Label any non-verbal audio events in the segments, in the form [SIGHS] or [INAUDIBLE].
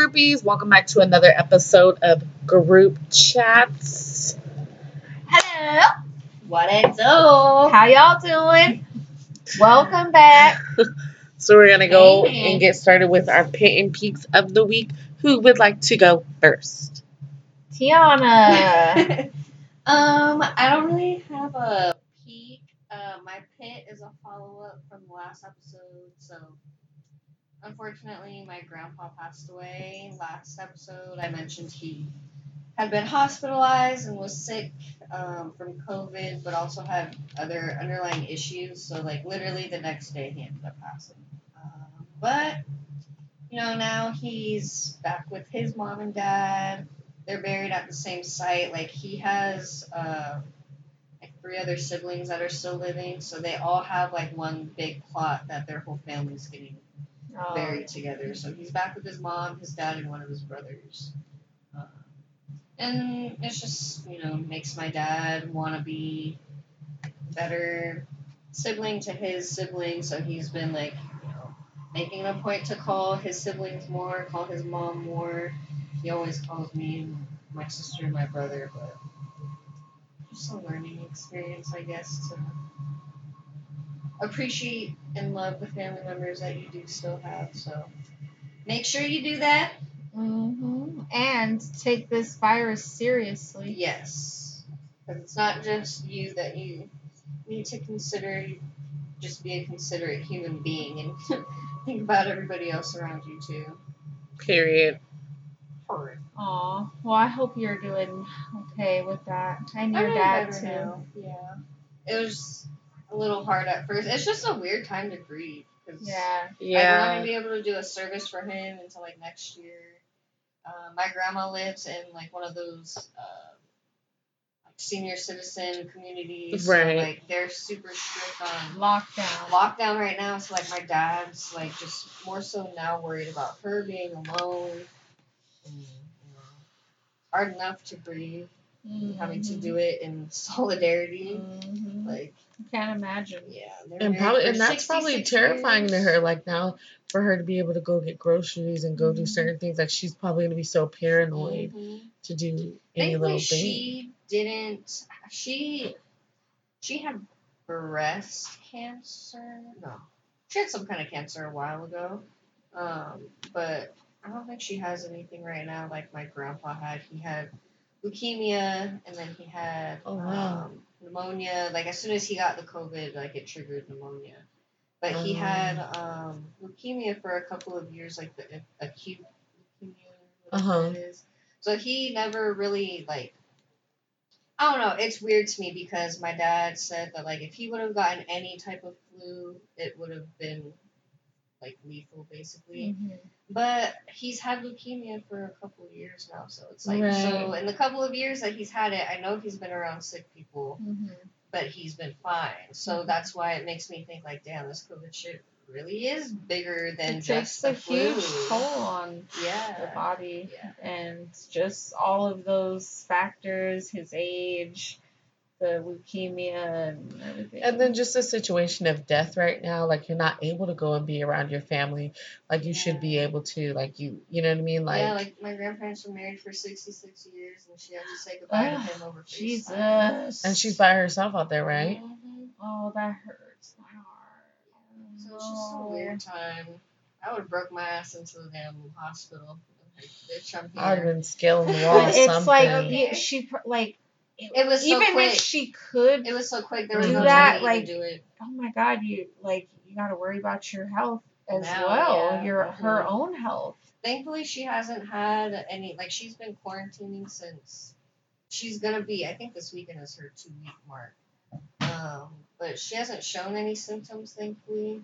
groupies, welcome back to another episode of Group Chats. Hello. What it do? How y'all doing? Welcome back. [LAUGHS] So we're gonna go Hey. and get started with our pit and peaks of the week. Who would like to go first? Tiana. [LAUGHS] um, I don't really have a peak. Uh, my pit is a follow up from the last episode. So, unfortunately, my grandpa passed away last episode. I mentioned he had been hospitalized and was sick um, from COVID, but also had other underlying issues. So, like, literally the next day, he ended up passing. Um, but you know, now he's back with his mom and dad. They're buried at the same site. Like he has uh, like three other siblings that are still living, so they all have like one big plot that their whole family's getting Oh, buried together. So he's back with his mom, his dad, and one of his brothers. Uh, and it's just you know makes my dad want to be better sibling to his siblings. So he's been like you know making a point to call his siblings more, call his mom more. He always calls me and my sister and my brother, but just a learning experience, I guess, to appreciate and love the family members that you do still have. So make sure you do that. hmm And take this virus seriously. Yes. Because it's not just you that you need to consider. Just be a considerate human being and [LAUGHS] think about everybody else around you too. Period. Horrid. Aw. Well, I hope you're doing okay with that. And I'm your doing dad too. now. Yeah. It was a little hard at first. It's just a weird time to grieve. 'cause Yeah. Yeah. I don't want to be able to do a service for him until like next year. Uh, my grandma lives in like one of those uh, like senior citizen communities. Right. So, like they're super strict on Lockdown. lockdown right now. So like my dad's like just more so now worried about her being alone. And, you know, hard enough to grieve, having to do it in [LAUGHS] solidarity. hmm Like Can't imagine. yeah, And probably and that's probably 66 terrifying to her. Like now for her to be able to go get groceries and go do Mhm. certain things, like she's probably gonna be so paranoid Mhm. to do any little Thankfully, thing. she didn't. She she had breast cancer. No, she had some kind of cancer a while ago. Um, but I don't think she has anything right now like my grandpa had. He had leukemia, and then he had Oh, wow. um, pneumonia. Like as soon as he got the COVID, like it triggered pneumonia. But he Oh. had um, leukemia for a couple of years, like the acute leukemia, Uh-huh. So he never really like I don't know, it's weird to me because my dad said that like if he would have gotten any type of flu, it would have been like lethal basically. Mhm. But he's had leukemia for a couple of years now, so it's like Right. so in the couple of years that he's had it, I know he's been around sick people, Mhm. but he's been fine. So Mhm. that's why it makes me think like, damn, this COVID shit really is bigger than It just takes a the flu. huge toll on the body Yeah. and just all of those factors his age the leukemia and everything And then just a situation of death right now, like you're not able to go and be around your family like you should be able to, like you, you know what I mean? Like, yeah, like my grandparents were married for 66 years, and she had to say goodbye to Ugh, him over FaceTime. jesus and she's by herself out there, right? Mhm. oh that hurts my heart So it's just a No. weird time. I would have broke my ass into the damn hospital. Like, bitch, I'm here. I'd have been scaling the wall. [LAUGHS] it's something. like she pr- like It was so even quick. if she could It was so quick. There was Do no that, time to like, even do it. oh my god you like you got to worry about your health as Now, well yeah, your her mhm. own health Thankfully, she hasn't had any. Like she's been quarantining since. She's gonna be. I think this weekend is her two week mark. Um, but she hasn't shown any symptoms, thankfully.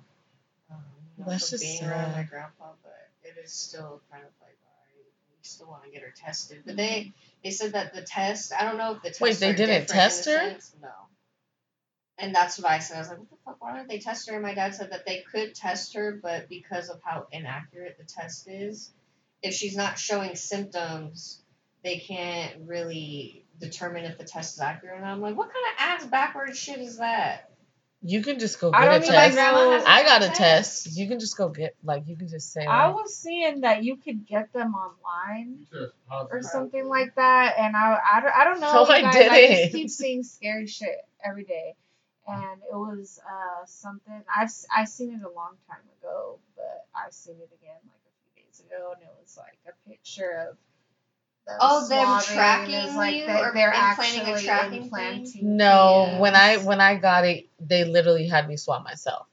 Um, you know, That's from just being around my grandpa, but it is still kind of like, alright, we still want to get her tested. But they they said that the test. I don't know if the test. Wait, they didn't test her? No. And that's what I said. I was like, what the fuck? Why don't they test her? And my dad said that they could test her, but because of how inaccurate the test is, if she's not showing symptoms, they can't really determine if the test is accurate. And I'm like, what kind of ass backwards shit is that? You can just go get a don't even test. know- I got a Test. test. You can just go get like you can just say I like, was seeing that you could get them online or something like that, and I I don't, I don't know. No, you I guys, I didn't. just keep seeing scary shit every day, and it was uh something I've s- I seen it a long time ago, but I've seen it again like a few days ago, and it was like a picture of. Them Oh, them swabbing, tracking and it's like you they- or they're implanting a actually tracking thing? No, Yeah. when I when I got it, they literally had me swab myself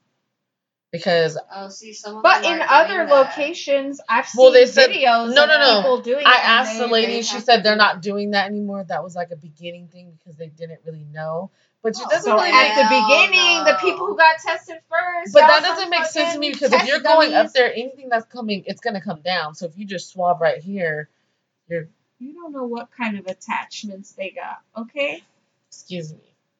because Oh, see, some of But them in other doing that. locations, I've seen Well, they said- videos no, of no, no. people doing I it. and asked the lady, she said they're not doing that anymore. That was like a beginning thing because they didn't really know. But it Oh, doesn't So really at make the Hell beginning, the people who got tested first. But that doesn't make sense to me because if you're going up there, anything that's coming, it's gonna come down. So if you just swab right here, you're you don't know what kind of attachments they got. Okay. excuse me.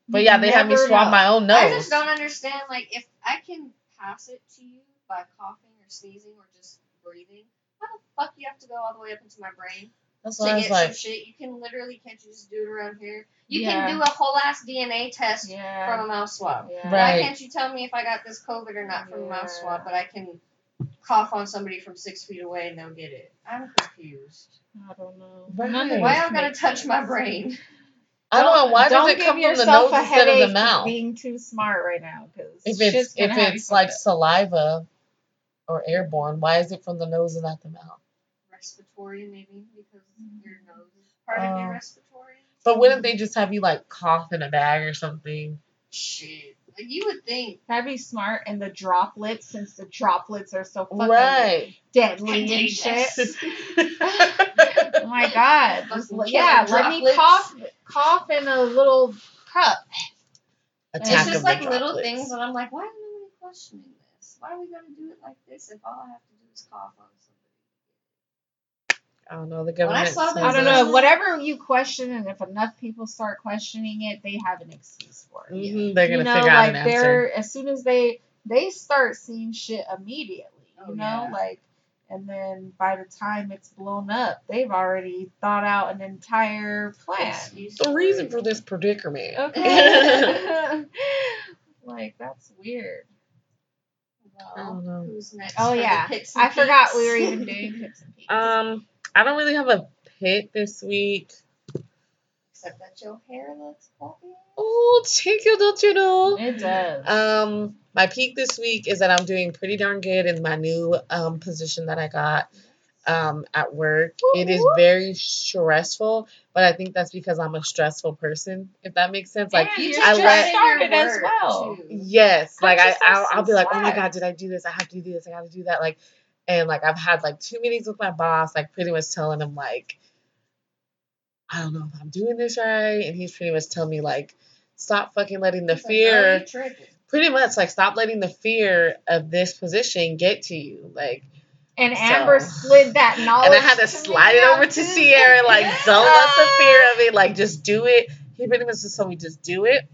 But yeah, they had me Never swab know. my own nose. I just don't understand. Like, if I can pass it to you by coughing or sneezing or just breathing, how the fuck you have to go all the way up into my brain That's to why I get was some shit? You can literally can't you just do it around here? You Yeah. can do a whole ass DNA test Yeah. from a mouth swab. yeah. Right. Why can't you tell me if I got this COVID or not from a mouth Yeah. swab, but I can cough on somebody from six feet away and they'll get it? I'm confused. I don't know. Right. Why this I'm gonna touch my brain? I don't know why does don't it give come from the yourself nose a instead of headache the mouth? Being too smart right now, because If it's if it's like saliva or airborne, why is it from the nose and not the mouth? Respiratory, maybe because your nose is part of Oh. your respiratory. But wouldn't they just have you like cough in a bag or something? Shit, like you would think. that'd be smart, and the droplets, since the droplets are so fucking Right. deadly and shit. [LAUGHS] Oh my god. Just, Fucking let- yeah, let me cough cough in a little cup. Attack It's just like little droplets. things, and I'm like, why is nobody questioning this? Why are we gonna do it like this if all I have to do is cough on somebody? I don't know. The When I government. saw the- I don't know. Whatever you question, and if enough people start questioning it, they have an excuse for that- it. Mhm, They're gonna you know, figure out like an answer. they're as soon as they they start seeing shit immediately. You Oh, know, yeah. like and then by the time it's blown up, they've already thought out an entire plan. Excuse The reason for this predicament. Okay. [LAUGHS] like that's weird. Well, I don't know. Who's next? Oh yeah, picks and I forgot we were even doing picks and peeks. Um, I don't really have a pick this week. Except that your hair looks fluffy. Oh, thank you, don't you know? it does. Um, my peak this week is that I'm doing pretty darn good in my new um position that I got um at work. It is very stressful, but I think that's because I'm a stressful person. If that makes sense, like And you I just let- started as well. too. yes, Cut like I yourself I'll, I'll be like, oh my god, did I do this? I have to do this. I got to do that. Like, and like I've had like two meetings with my boss, like pretty much telling him like, I don't know if I'm doing this right, and he's pretty much telling me like, stop fucking letting the He's like, "Girl, fear pretty much like stop letting the fear of this position get to you like And So- Amber slid that [LAUGHS] knowledge. and i had to me slide it over to sierra like don't let the fear of it like just do it. He pretty much just told me just do it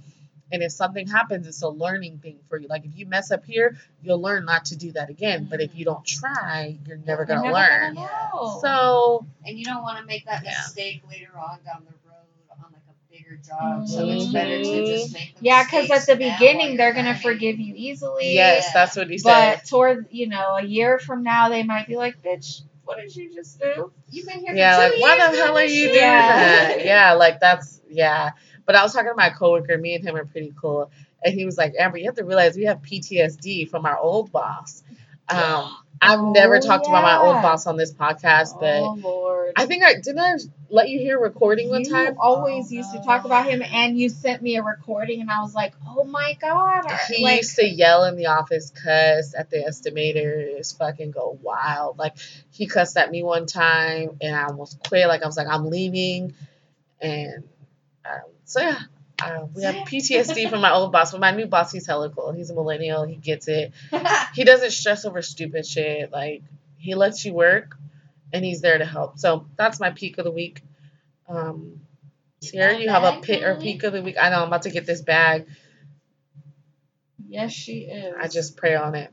and if something happens it's a learning thing for you like if you mess up here you'll learn not to do that again but if you don't try you're never You're gonna never learn gonna know. so And you don't want to make that Yeah. mistake later on down the road on like a bigger job. So it's Mhm. better to just make the yeah, because at the beginning you're they're gonna forgive you easily. yes that's what he said But toward you know a year from now they might be like, bitch, what did you just do? You've been here for yeah two like years. why the hell are you doing Yeah. that yeah like that's yeah but i was talking to my coworker me and him are pretty cool and he was like amber you have to realize we have ptsd from our old boss um i've never Oh, talked about my old boss on this podcast but oh Lord. i think i didn't i let you hear recording one you time always Oh, used to talk about him, and you sent me a recording, and I was like, "Oh my god!" he like, used to yell in the office, cuss at the estimators, fucking go wild. Like he cussed at me one time, and I almost quit. Like I was like, I'm leaving, and um, so yeah. Uh, we have PTSD from my old boss, but my new boss, he's hella cool. He's a millennial. He gets it. [LAUGHS] He doesn't stress over stupid shit. Like he lets you work, and he's there to help. So that's my peak of the week. Um, Sierra, you have a pit or peak of the week. I know I'm about to get this bag. yes, she is. I just pray on it.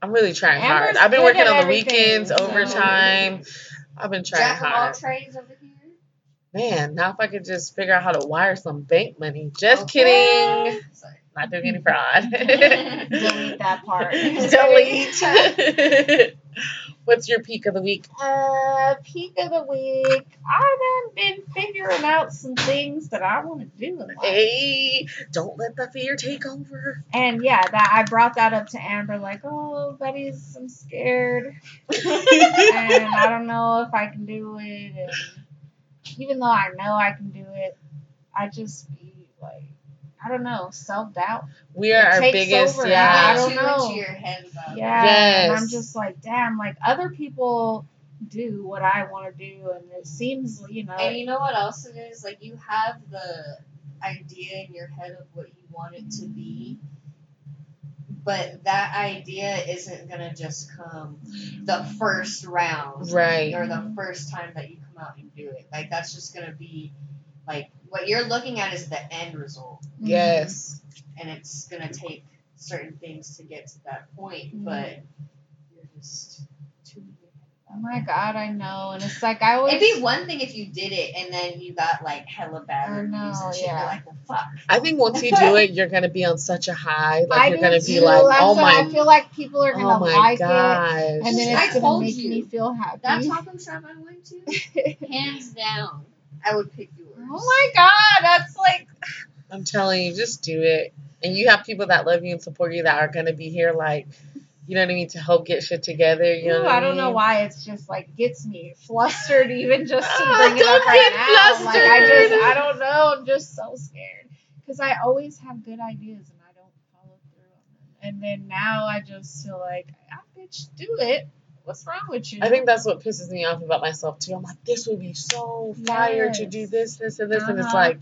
I'm really trying hard. I've been working on the weekends, overtime. I've been trying Jack of all hard. trades. Man, now if I could just figure out how to wire some bank money. Just Okay. kidding. Like, Not doing any fraud. [LAUGHS] Delete that part. [LAUGHS] Delete. [LAUGHS] What's your peak of the week? Uh, peak of the week. I've been figuring out some things that I want to do. Hey, don't let the fear take over. And yeah, that I brought that up to Amber, like, oh, buddies, I'm scared, and I don't know if I can do it. And even though I know I can do it, I just be like, I don't know, self doubt. We are It our takes biggest, over. yeah. I don't know. into your head about Yeah, it. and I'm just like, damn, like other people do what I want to do, and it seems, you know, And you know what else it is? Like you have the idea in your head of what you want it to be, but that idea isn't gonna just come the first round Right. or the first time that you come out and do it. Like that's just gonna be like what you're looking at is the end result, Yes. and it's gonna take certain things to get to that point, Mhm. but you're just too. in your head Oh my god, I know, and it's like I always. It'd be one thing if you did it and then you got like hella bad I reviews know, and shit. yeah. You're like, well, fuck. I think once you do it, you're gonna be on such a high. Like I you're gonna too. be like, That's oh why I feel like people are gonna oh my like it, and then I it's gonna make you. me feel happy. That taco shop I went to, [LAUGHS] hands down, I would pick yours. oh my god, that's like I'm telling you, just do it. And you have people that love you and support you that are gonna be here, like, you know what I mean, to help get shit together. You know Ooh, what I, I don't know why it's just like gets me flustered even just to [LAUGHS] bring it up right get now. Like I just flustered. I don't know. I'm just so scared because I always have good ideas and I don't follow through on them. And then now I just feel like ah, bitch, do it. What's wrong with you? I think that's what pisses me off about myself too. I'm like, this would be so fire to do this, this, and this, and it's Uh-huh. like,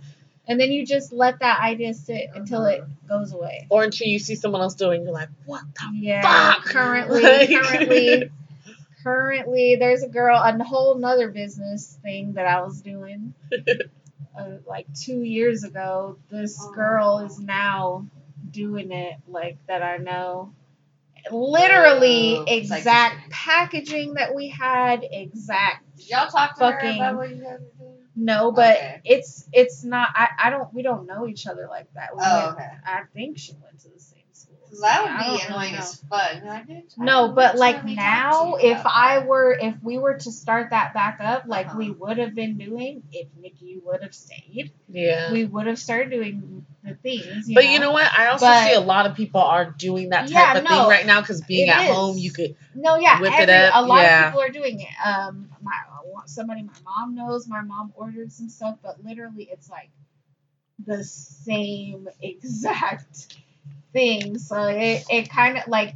and then you just let that idea sit until it Uh-huh. goes away. or until you see someone else doing, you're like, what the Yeah. fuck? Currently, [LAUGHS] Like- currently, currently, there's a girl, a whole nother business thing that I was doing, [LAUGHS] uh, like two years ago. This Oh. girl is now doing it, like that I know. Literally, Oh, it's like exact packaging that we had, exact Did y'all talk to Fucking- her about what you guys were doing? No, but Okay. it's it's not. I I don't. We don't know each other like that. We Oh, went, okay. I think she went to the same school. Because that would don't be annoying really know. as fuck. And I did- No, but like now, if I that. were, if we were to start that back up, like Uh-huh. we would have been doing, if Nikki would have stayed, Yeah. we would have started doing the things. You but know? you know what? I also But- see a lot of people are doing that type Yeah, of no, thing right now because being at is. home, you could. no, yeah, whip it every, up, a lot yeah. of people are doing it. Um, my somebody my mom knows, my mom ordered some stuff, but literally it's like the same [LAUGHS] exact thing. So it it kind of like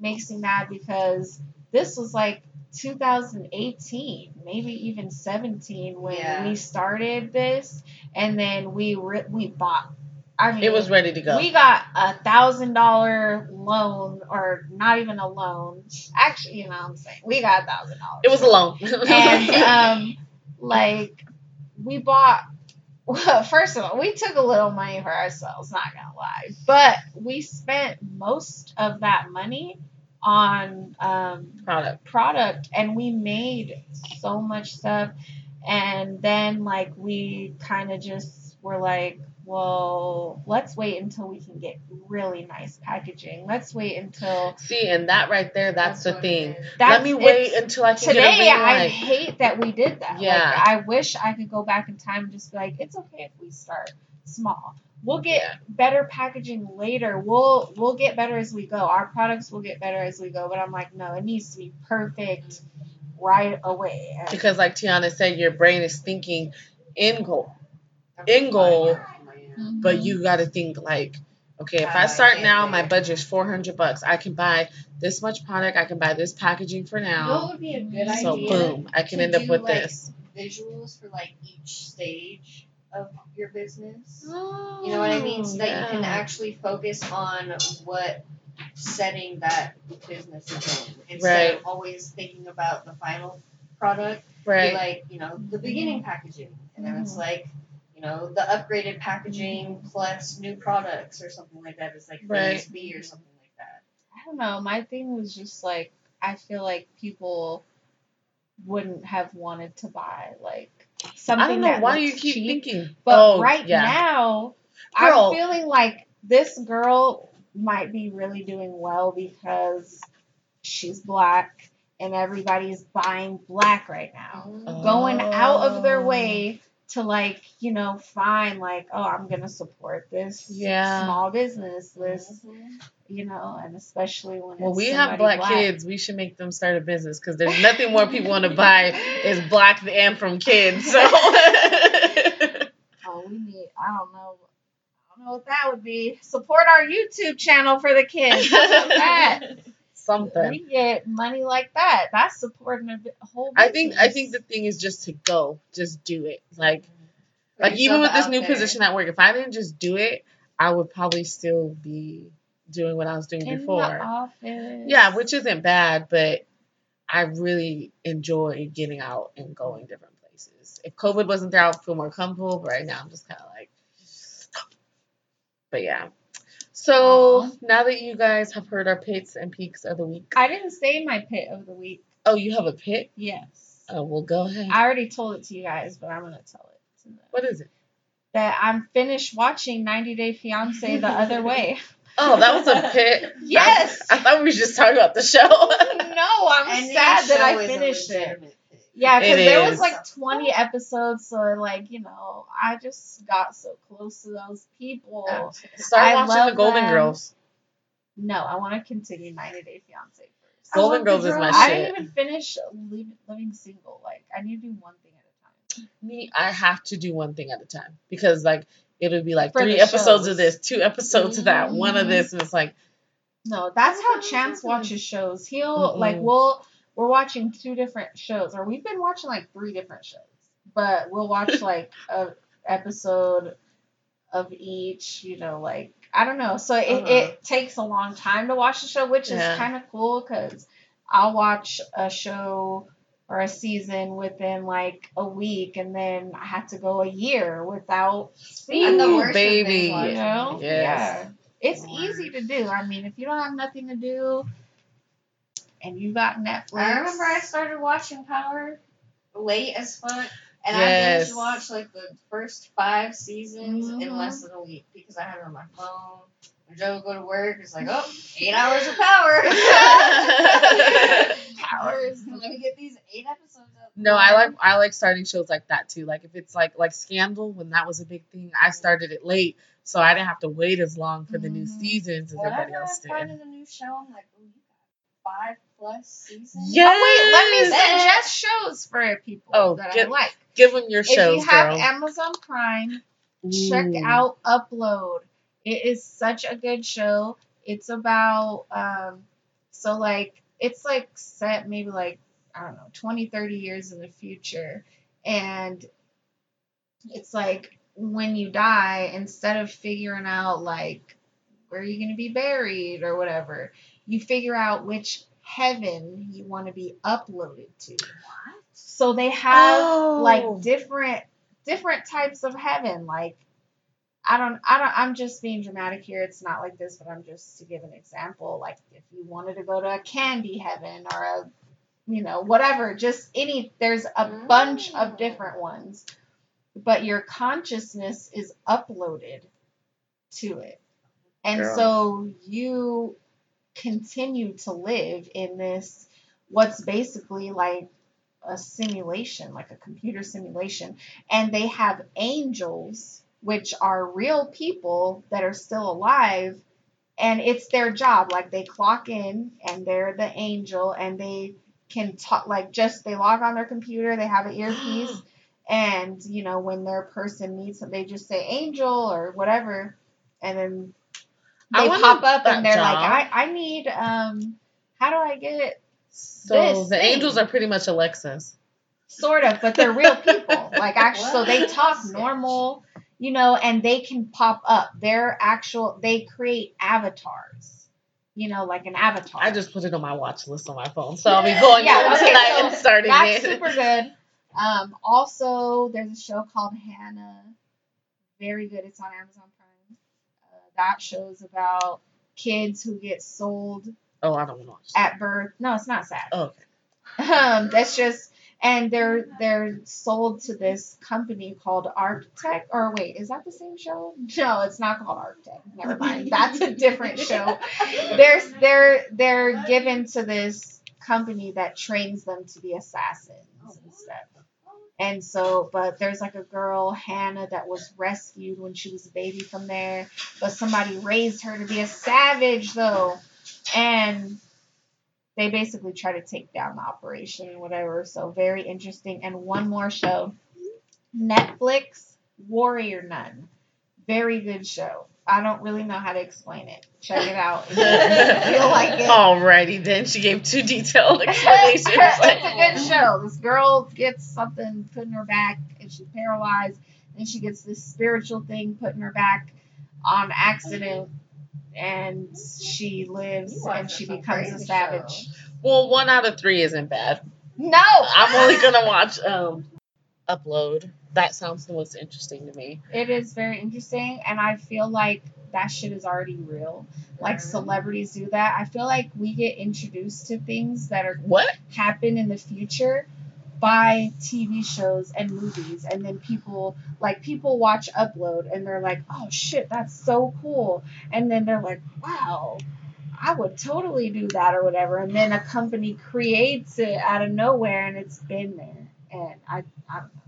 makes me mad because this was like 2018, maybe even 17 when Yeah. we started this, and then we re- we bought. I mean, It was ready to go. we got a thousand dollar loan, or not even a loan. Actually, you know what I'm saying we got a thousand dollars. It was a loan. and [LAUGHS] um, like we bought. Well, first of all, we took a little money for ourselves. Not gonna lie, but we spent most of that money on um, product. product and we made so much stuff and then like we kind of just were like well let's wait until we can get really nice packaging. Let's wait until See, and that right there, that's, the thing. that's Let me wait until I can get a today ring i hate that we did that. Yeah. like i wish i could go back in time and just be like it's okay if we start small. We'll get Yeah. better packaging later. We'll we'll get better as we go. Our products will get better as we go. But i'm like no it needs to be perfect right away. And- Because, like Tiana said, your brain is thinking in goal, end goal, but you got to think like, okay, if I Uh, start now, yeah, my yeah. budget's four hundred bucks. I can buy this much product. I can buy this packaging for You know what now. would be a good So idea? boom, I can end up with like, this. Visuals for like each stage of your business. You know what I mean? So that you can Oh, actually focus on what setting that business is in instead Right. of always thinking about the final product. Be right. like, you know, the beginning packaging. And then Mm-hmm. it's like, you know, the upgraded packaging plus new products or something like that. It's like Right. phase B or something like that. I don't know. My thing was just like I feel like people wouldn't have wanted to buy like something I don't know that why looks you keep cheap. thinking. But oh, right yeah. now, Girl. I'm feeling like this girl might be really doing well because she's black and everybody's buying black right now. Mm. Going out of their Oh. way to like, you know, find like, oh, I'm gonna support this Yeah. small business, this, Mhm. you know, and especially when Well, we have somebody black, kids. We should make them start a business because there's nothing more people want to buy is black and from kids. So [LAUGHS] Oh, we need. I don't know. I don't know what that would be. Support our YouTube channel for the kids. [LAUGHS] How about that? something. We get money like that. That's supporting a, whole. I think I think the thing is just to go, just do it. Like mm-hmm. Put like even with this new there. position at work, if I didn't just do it, I would probably still be doing what I was doing in before. the office. Yeah, which isn't bad, but I really enjoy getting out and going different places. If COVID wasn't there, I'd feel more comfortable. But right now, I'm just kind of like, but yeah. So Aw. now that you guys have heard our pits and peaks of the week, I didn't say my pit of the week. oh, you have a pit? Yes. Oh, well, go ahead. I already told it to you guys, but I'm gonna tell it to them. what is it? That I'm finished watching 90 Day Fiance the other way. [LAUGHS] [LAUGHS] Oh, that was a pit. Yes. I, I thought we were just talking about the show. no, I'm And sad that I finished it. Yeah, because It there was like 20 episodes, so like you know, I just got so close to those people. Start I watching the Golden them. Girls. No, I want to continue 90 Day Fiance first. Golden Girls is my drama. I didn't even finish living, single. Like I need to do one thing at a time. Me, I have to do one thing at a time because like it'll be like For three episodes of this, two episodes of that, one of Mhm. this, and it's like No, that's how Chance watches shows. He'll Mm-mm. like we'll we're watching two different shows, or we've been watching like three different shows, but we'll watch [LAUGHS] like a episode of each. You know, like I don't know. So it, Uh-huh. it takes a long time to watch the show, which Yeah. is kind of cool because I'll watch a show or a season within like a week, and then I have to go a year without seeing the Ooh, it. worst baby. binge You know? Yes. Yeah. It's easy to do. I mean, if you don't have nothing to do and you got Netflix. I remember I started watching Power late as fuck, and I Yes. binge watched like the first five seasons in Mhm. less than a week because I had it on my phone. When Joe would go to work, it's like, oh, eight hours of Power. Powers. Let me get these eight episodes up. no, I like I like starting shows like that too. Like if it's like like Scandal when that was a big thing, I started it late, so I didn't have to wait as long for the new Mhm. seasons as everybody Whenever else I find did. a new show, I'm like, oh, you got five plus seasons. Yeah. Oh wait, let me suggest shows for people Oh, that get- I like. Give them your shows. If you have girl. Amazon Prime, check Ooh. out Upload. It is such a good show. It's about um so like it's like set maybe like I don't know 20 30 years in the future and it's like when you die instead of figuring out like where you're going to be buried or whatever you figure out which heaven you want to be uploaded to What? so they have Oh. like different different types of heaven. Like I don't I don't I'm just being dramatic here. It's not like this, but I'm just to give an example. Like if you wanted to go to a candy heaven or a you know, whatever, just any there's a bunch of Mm. different ones. But your consciousness is uploaded to it. And Girl. so you continue to live in this what's basically like a simulation, like a computer simulation. And they have angels, which are real people that are still alive. And it's their job. Like they clock in and they're the angel and they can talk, like just they log on their computer, they have an earpiece. [GASPS] and, you know, when their person needs them, they just say angel or whatever. And then they want pop up and they're like. I, I need, um, how do I get So this the thing. angels are pretty much Alexas. sort of, but they're real people. [LAUGHS] Like actually, so they talk normal, you know, and they can pop up. They're actual. They create avatars, you know, like an avatar. I just put it on my watch list on my phone, so I'll be going yeah, [LAUGHS] okay, tonight so and starting that's it. super good. Um, also, there's a show called Hannah. Very good. It's on Amazon That show's about kids who get sold Oh, I don't want to watch. At birth. No, it's not sad. Oh, okay. Um, that's just, and they're they're sold to this company called Arctech. Or wait, is that the same show? No, it's not called Arctech. Never mind. That's a different show. [LAUGHS] They're they're they're given to this company that trains them to be assassins and stuff. And so, but there's like a girl, Hannah, that was rescued when she was a baby from there. But somebody raised her to be a savage, though. And they basically try to take down the operation and whatever. So, very interesting. And one more show Netflix Warrior Nun. Very good show. I don't really know how to explain it. Check it out. you feel like it. Alrighty then. She gave two detailed [LAUGHS] explanations. it's a good show. This girl gets something put in her back and she's paralyzed. And she gets this spiritual thing put in her back on accident. And she lives and she becomes a crazy savage. well, one out of three isn't bad. No! I'm only gonna watch um upload. That sounds the most interesting to me. It is very interesting. And I feel like that shit is already real. Like celebrities do that. I feel like we get introduced to things that are What? happen in the future by TV shows and movies and then people like people watch upload and they're like oh shit that's so cool and then they're like wow I would totally do that or whatever and then a company creates it out of nowhere and it's been there and I I don't know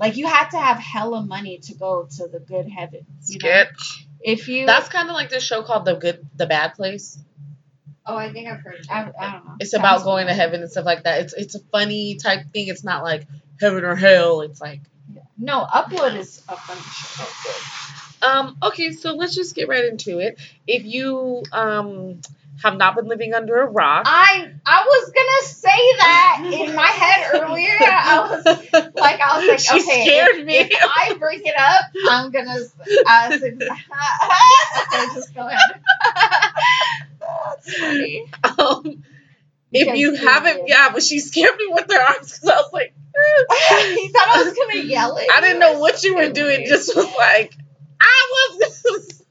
like you have to have hella money to go to the good heavens you know? Sketch. if you That's kind of like this show called The Good, The Bad Place. Oh, I think I've heard. Of I, that. I don't know It's Sounds about going to heaven and stuff like that. It's it's a funny type thing. It's not like heaven or hell. It's like no upload is a funny show um okay. So let's just get right into it. If you um have not been living under a rock, I I was gonna say that in my head earlier. I was like, I was like, [LAUGHS] She okay, scared if, me. if I bring it up, I'm gonna. I was like, okay, just go ahead. That's funny. um, if you haven't, yeah, but she scared me with her arms because I was like, [LAUGHS] you thought I was gonna yell it. I didn't know what you were doing. me. Just was like, I was.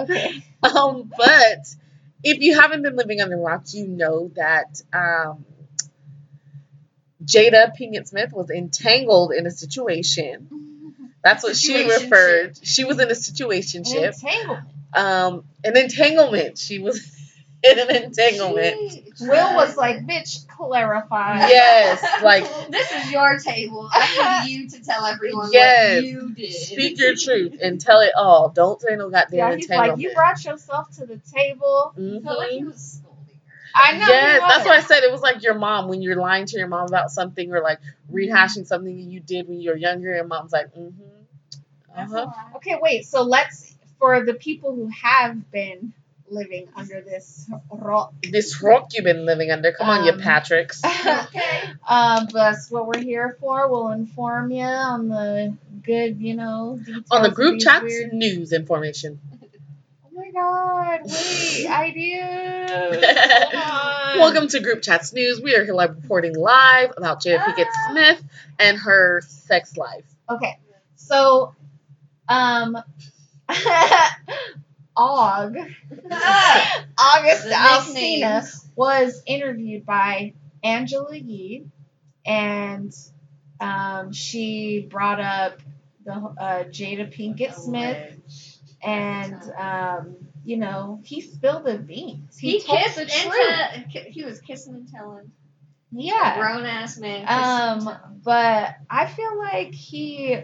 okay. [LAUGHS] um, but if you haven't been living under rocks, you know that um, Jada Pinkett Smith was entangled in a situation. [LAUGHS] That's what she referred. She was in a situationship, Entanglement. um, an entanglement. She was in an entanglement. Will was like, bitch, clarify. Yes, like [LAUGHS] this is your table. I need [LAUGHS] you to tell everyone Yes. what you did. speak your truth and tell it all. Don't say no goddamn Yeah, he's entanglement. like, you brought yourself to the table. I felt like he Mhm. was. I know. Yes, that's why I said it was like your mom when you're lying to your mom about something or like rehashing something that you did when you were younger, and mom's like, mm-hmm. Uh-huh. Okay, wait. So let's for the people who have been living under this rock. This rock you've been living under. Come on, you Um, Patricks. [LAUGHS] Okay. um, but that's what we're here for. We'll inform you on the good, you know, details On the group chats, weird- news information. Oh my god! Wait. [LAUGHS] Hold on. Welcome to Group Chats News. We are here live reporting live about Jada Pinkett Ah. Smith and her sex life. Okay, so, um, [LAUGHS] Og, [LAUGHS] August the Alsina was interviewed by Angela Yee, and um, she brought up the uh, Jada Pinkett Smith, and um, you know he spilled the beans. He, He told kissed the and truth. tell- he was kissing and telling. Yeah. Grown ass man. Um, but I feel like he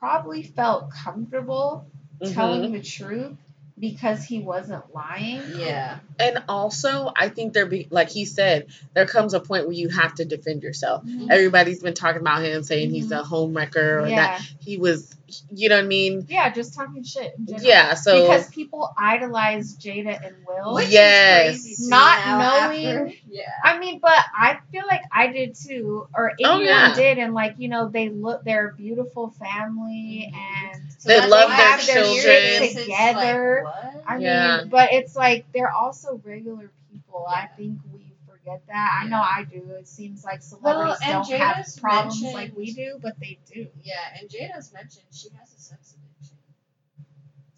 probably felt comfortable Mhm. telling the truth because he wasn't lying. Yeah. And also, I think there be like he said, there comes a point where you have to defend yourself. Mhm. Everybody's been talking about him saying he's a home wrecker or Yeah. that he was, you know what I mean? Yeah, just talking shit. Yeah. So because people idolize Jada and Will. Which Yes. crazy Not knowing- after- Yeah. I mean, but I feel like I did too, or Oh, anyone yeah. did, and like you know, they look, they're a beautiful family, and So They love why their children. Together. Like, what? I Yeah. mean, but it's like they're also regular people. I think we forget that. I know I do. It seems like celebrities and don't have problems like we do, but they do. Yeah, and Jada's mentioned she has a sex addiction.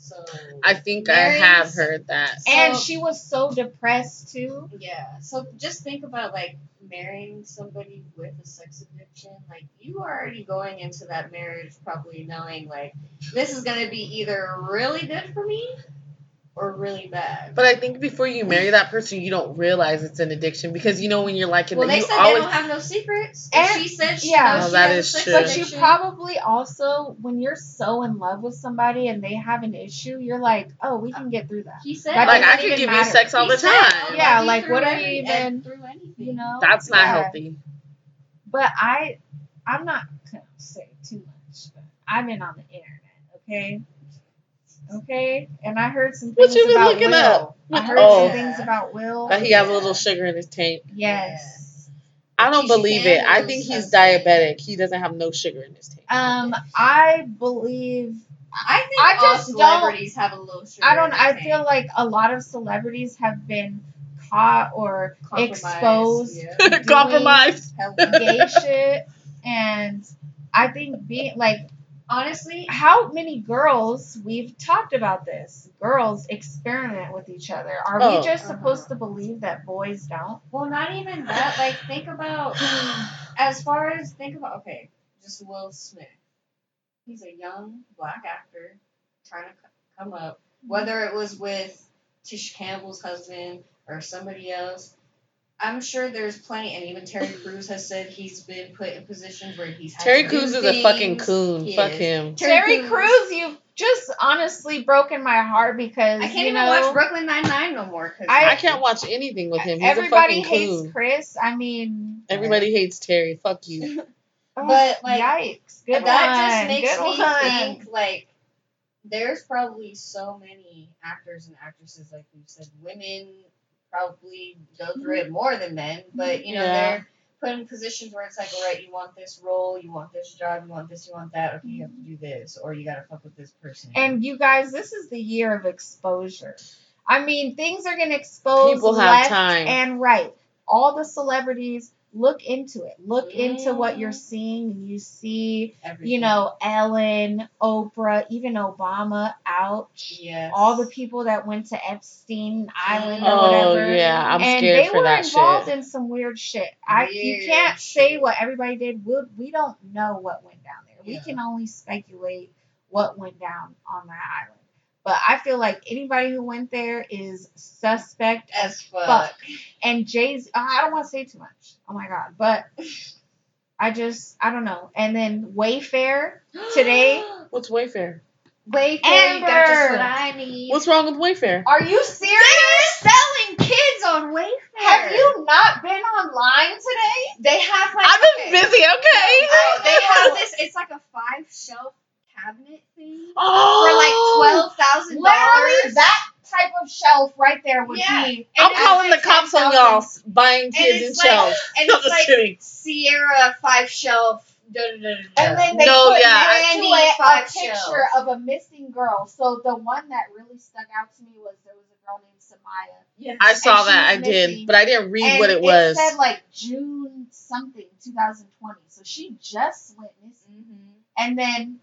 So I think I have heard that. and So- she was so depressed too. yeah. So just think about like marrying somebody with a sex addiction. Like you are already going into that marriage probably knowing like this is gonna be either really good for me or really bad. But I think before you marry that person, you don't realize it's an addiction because you know when you're like, in well, the, they you said always they don't have no secrets. And, And- she said she yeah. knows Oh, that has a is true. But you probably also, when you're so in love with somebody and they have an issue, you're like, oh, we can get through that. He said That like I could even give you sex all he the said, time. Oh, "I'll Yeah, like, what are you even- through anything. You know, That's not Yeah. healthy. But I, I'm not gonna say too much. But I've been on the internet, okay, okay, and I heard some What things you been about looking Will. up? I heard Oh. some things about Will. But he have a little sugar in his tank. Yes. I don't Keisha believe it. I think he's husband. diabetic. He doesn't have no sugar in his tank. Um, I believe I think I all just don't- celebrities have a little sugar. I don't. in I tank. feel like a lot of celebrities have been caught or Compromised, exposed yeah. [LAUGHS] Compromise. Hella. gay shit, and I think being like Honestly, how many girls we've talked about this girls experiment with each other are Oh. we just Uh-huh. supposed to believe that boys don't well, not even that. Like, think about [SIGHS] as far as think about okay, just Will Smith. He's a young black actor trying to come up. Whether it was with Tish Campbell's husband or somebody else, I'm sure there's plenty. And even Terry Crews has said he's been put in positions where he's had Terry to do Crews is a fucking coon. He Fuck is. him. terry crews you've just honestly broken my heart because I can't you even know watch Brooklyn Nine Nine no more because I can't watch anything with him. He's a everybody fucking hates coon. chris i mean Everybody hates Terry. Fuck you. [LAUGHS] oh, But, like, yikes good that one. just makes good me one. think like there's probably so many actors and actresses like we said women probably go through mm-hmm. it more than men mm-hmm. but you know Yeah. they're put in positions where it's like all right you want this role you want this job you want this you want that okay you have to do this or you gotta fuck with this person And you guys, this is the year of exposure. I mean, things are going to expose People have left time. and right. All the celebrities look into it. Look into what you're Mhm. seeing. and You see, Everything. you know, Ellen, Oprah, even Obama. Ouch. yes All the people that went to Epstein Island or Oh whatever. yeah, I'm and scared they for were that involved shit. in some weird shit. I you can't say what everybody did. We we don't know what went down there. We can only speculate what went down on that island. But I feel like anybody who went there is suspect. as fuck, fuck. And Jay's oh, I don't want to say too much. Oh my god, but I just I don't know. And then Wayfair [GASPS] today. What's Wayfair? Wait, you got just Amber. what I need. What's wrong with Wayfair? Are you serious? selling kids on Wayfair? Have you not been online today? They have like. I've been okay. busy, okay? Oh, they have [LAUGHS] this. It's like a five shelf cabinet thing for Oh, like twelve thousand Literally, dollars. that type of shelf right there would Yeah. be. I'm And calling the cops on y'all buying kids and it's like- shelves. and [LAUGHS] I'm it's just like- kidding. Sierra five shelf. Da, da, da, da, da. And then they No, put yeah. next to Brandy it a picture shelves. of a missing girl. So the one that really stuck out to me was there was a girl named Samaya. yeah. I saw and that. I was did, but I didn't read and what it was. It said like June something, 2020. So she just went missing. Mhm. And then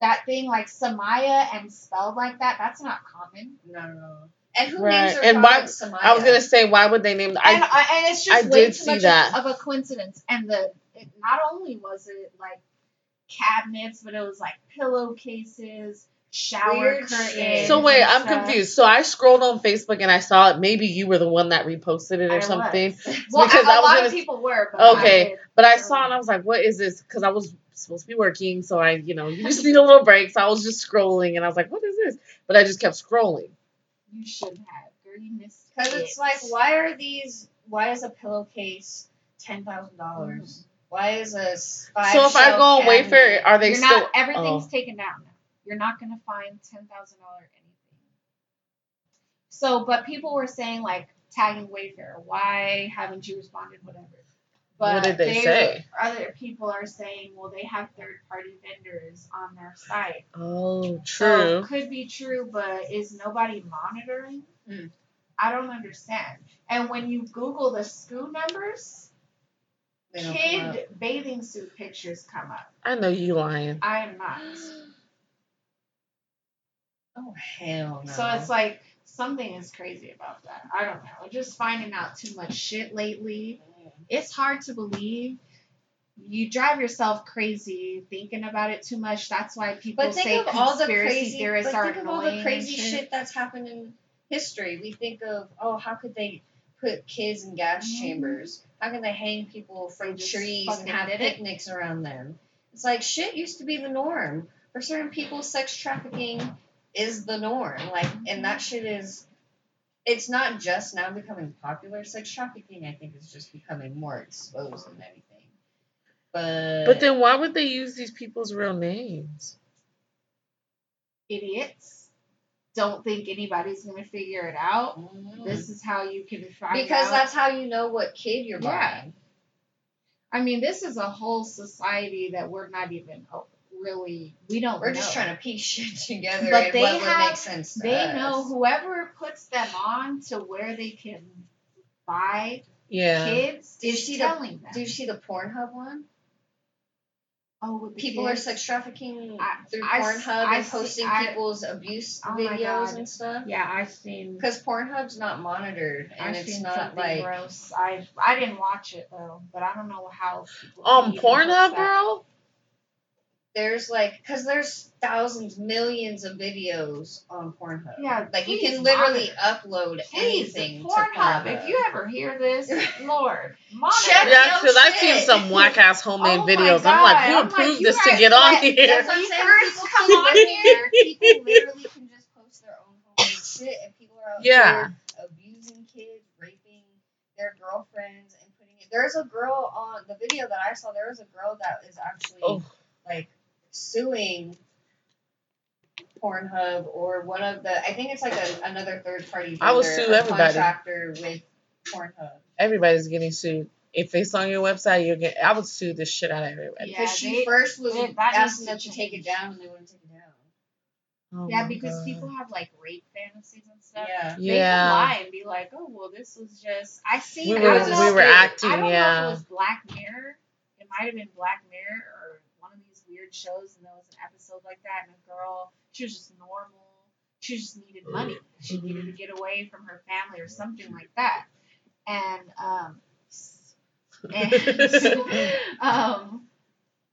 that thing like Samaya and spelled like that, that's not common. No, no. And who Right. names their And why- child Samaya? I was gonna say, why would they name? and, I I, and it's just I way did too see much that. of a coincidence. And the it, not only was it like cabinets, but it was like pillowcases, shower Weird curtains. shit. so wait, I'm stuff. confused. So I scrolled on Facebook and I saw it. Maybe you were the one that reposted it or I was. something. Well, [LAUGHS] Because a I was lot gonna- of people were. But Okay. I. But I saw it and I was like, what is this? Because I was supposed to be working, so I, you know, you just need a little break. So I was just scrolling and I was like, what is this? But I just kept scrolling. You should have. Girl, you missed Because it. it's like, why are these? Why is a pillowcase ten thousand dollars? Mm-hmm. Why is a s- five? so if I go on Wayfair, are they You're still? not. Everything's oh. taken down now. You're not gonna find ten thousand dollar anything. So, but people were saying like tagging Wayfair. Why haven't you responded? Whatever. But What did they say? Other people are saying, well, they have third party vendors on their site. Oh, So true. could be true, but is nobody monitoring? Hmm. I don't understand. And when you Google the SKU numbers, They kid bathing suit pictures come up. I know you lying. I am not. Oh hell no. So it's like something is crazy about that. I don't know. Just finding out too much shit lately. It's hard to believe. You drive yourself crazy thinking about it too much. That's why people But say of all the conspiracy crazy, theorists but are think of all the crazy shit. shit that's happened in history. We think of, oh, how could they put kids in gas Mhm. chambers? How can they hang people from trees and have did it. picnics around them? It's like shit used to be the norm. For certain people, sex trafficking is the norm. Like, and that shit is. It's not just now becoming popular. Sex trafficking, I think, is just becoming more exposed than anything. But But then why would they use these people's real names? Idiots don't think anybody's gonna figure it out. Mhm. This is how you can find because out. that's how you know what kid you're Yeah. buying. I mean, this is a whole society that we're not even oh, really. We don't. We're just trying to piece [LAUGHS] shit together But they what would have- make sense to They us. know whoever puts them on to where they can buy Yeah. kids Did you is see the- them. Do you see the Pornhub one? oh, with the People are sex trafficking I- through I Pornhub s- I and posting I- people's abuse Oh videos and stuff. Yeah, I've seen. Because Pornhub's not monitored and I've it's seen not like gross. I I didn't watch it though, but I don't know how. people um, On can Pornhub, that. girl? There's like because there's thousands, millions of videos on Pornhub. Yeah, Like you can literally monitor. upload Please, anything to Pornhub. If you ever hear this, [LAUGHS] Lord, monitor. Check Yeah, because I've seen some whack ass homemade [LAUGHS] Oh videos. I'm like, who I'm like, approved you this to get on here? That's what I'm saying. People come on here. [LAUGHS] People literally can just post their own homemade shit, and people are out Yeah. there abusing kids, raping their girlfriends, and putting it. There's a girl on the video that I saw. There was a girl that is actually Oh. like suing Pornhub or one of the. I think it's like a, another third party. I will sue everybody. Contractor with Pornhub. Everybody's getting sued. If it's on your website, you're getting. I would sue the shit out of everybody. Yeah, Because she they- first was they- that asking them to to take it down, and they wouldn't take it down. Oh Yeah, because God. people have like rape fantasies and stuff. Yeah. They Yeah. can lie and be like, "Oh, well, this was just." I seen. We were- don't we were acting, I don't know yeah. if it was Black Mirror. It might have been Black Mirror or one of these weird shows, and there was an episode like that, and a girl, she was just normal. She just needed money. She Mm-hmm. needed to get away from her family or something like that, and um, [LAUGHS] and um,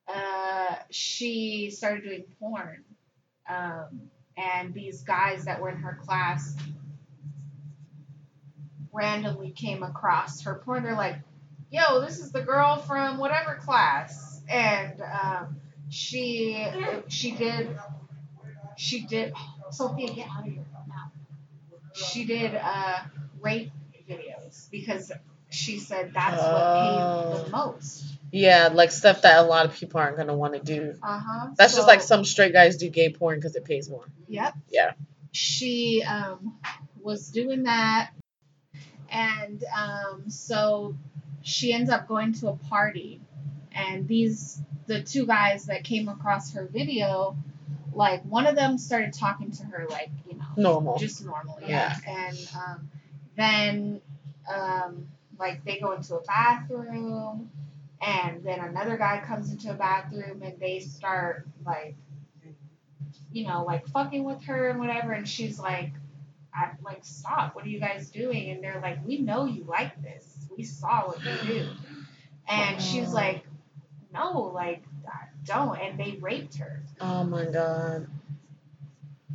uh, she started doing porn. Um, and these guys that were in her class randomly came across her porn. They're like, yo, this is the girl from whatever class. And um, she she did she did Sophia get out of here now. She did uh, rape videos because she said that's what Oh. paid the most. Yeah, like stuff that a lot of people aren't gonna want to do. Uh huh. That's just like some straight guys do gay porn because it pays more. Yep. Yeah. She um, was doing that, and um, so she ends up going to a party, and these the two guys that came across her video, like one of them started talking to her like you know Normal. just normal, yeah, and um, then um, like they go into a bathroom. And then another guy comes into a bathroom and they start like you know, like fucking with her and whatever, and she's like, I like stop, what are you guys doing? And they're like, We know you like this. We saw what you do. And she's like, No, like I don't and they raped her. oh my god.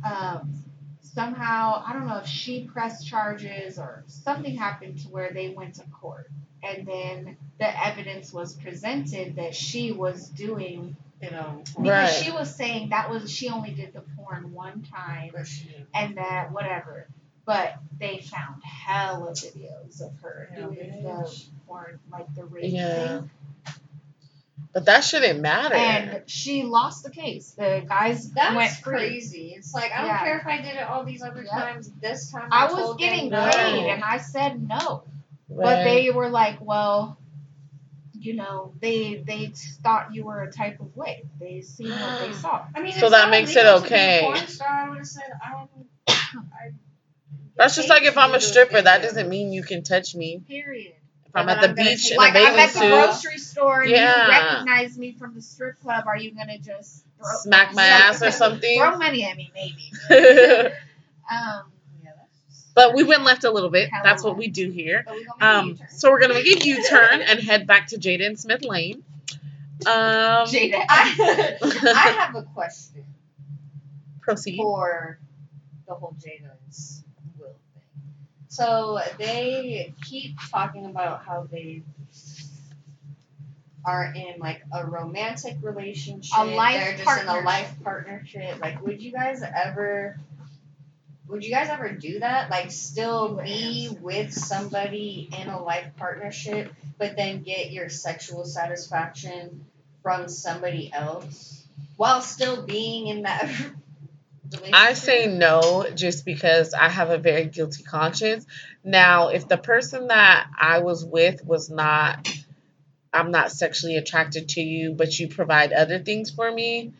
Um somehow I don't know if she pressed charges or something happened to where they went to court. And then the evidence was presented that she was doing You know. because Right. she was saying that was she only did the porn one time and that whatever. But they found hella videos of her Yeah, doing the porn, like the rape Yeah. thing. But that shouldn't matter. And she lost the case. The guys That's went free. crazy. It's like I don't Yeah. care if I did it all these other Yep. times. This time I I, was told getting them paid, no. and I said no. But they were like, well, you know, they they thought you were a type of way. They seen what they saw. [GASPS] I mean, So that makes it illegal to be a okay. porn star. I would have said I'm. [COUGHS] I That's just like if I'm a stripper, that doesn't mean you can touch me. Period. If I'm at the I'm beach in Like a I'm bathing at the suit. grocery store and Yeah. you recognize me from the strip club. Are you gonna just throw, smack my ass or something. throw money at me, maybe. [LAUGHS] Um, Yeah, but we went left a little bit. That's what we do here. We gonna make a Um, so we're gonna make a U-turn and head back to Jaden Smith Lane. Um, Jada. I, [LAUGHS] I have a question [LAUGHS] proceed. for the whole thing. So they keep talking about how they are in like a romantic relationship. A life They're just in a life partnership. Like, would you guys ever? Would you guys ever do that? Like, still be with somebody in a life partnership, but then get your sexual satisfaction from somebody else while still being in that? [LAUGHS] I say no just because I have a very guilty conscience. Now, if the person that I was with was not, I'm not sexually attracted to you, but you provide other things for me,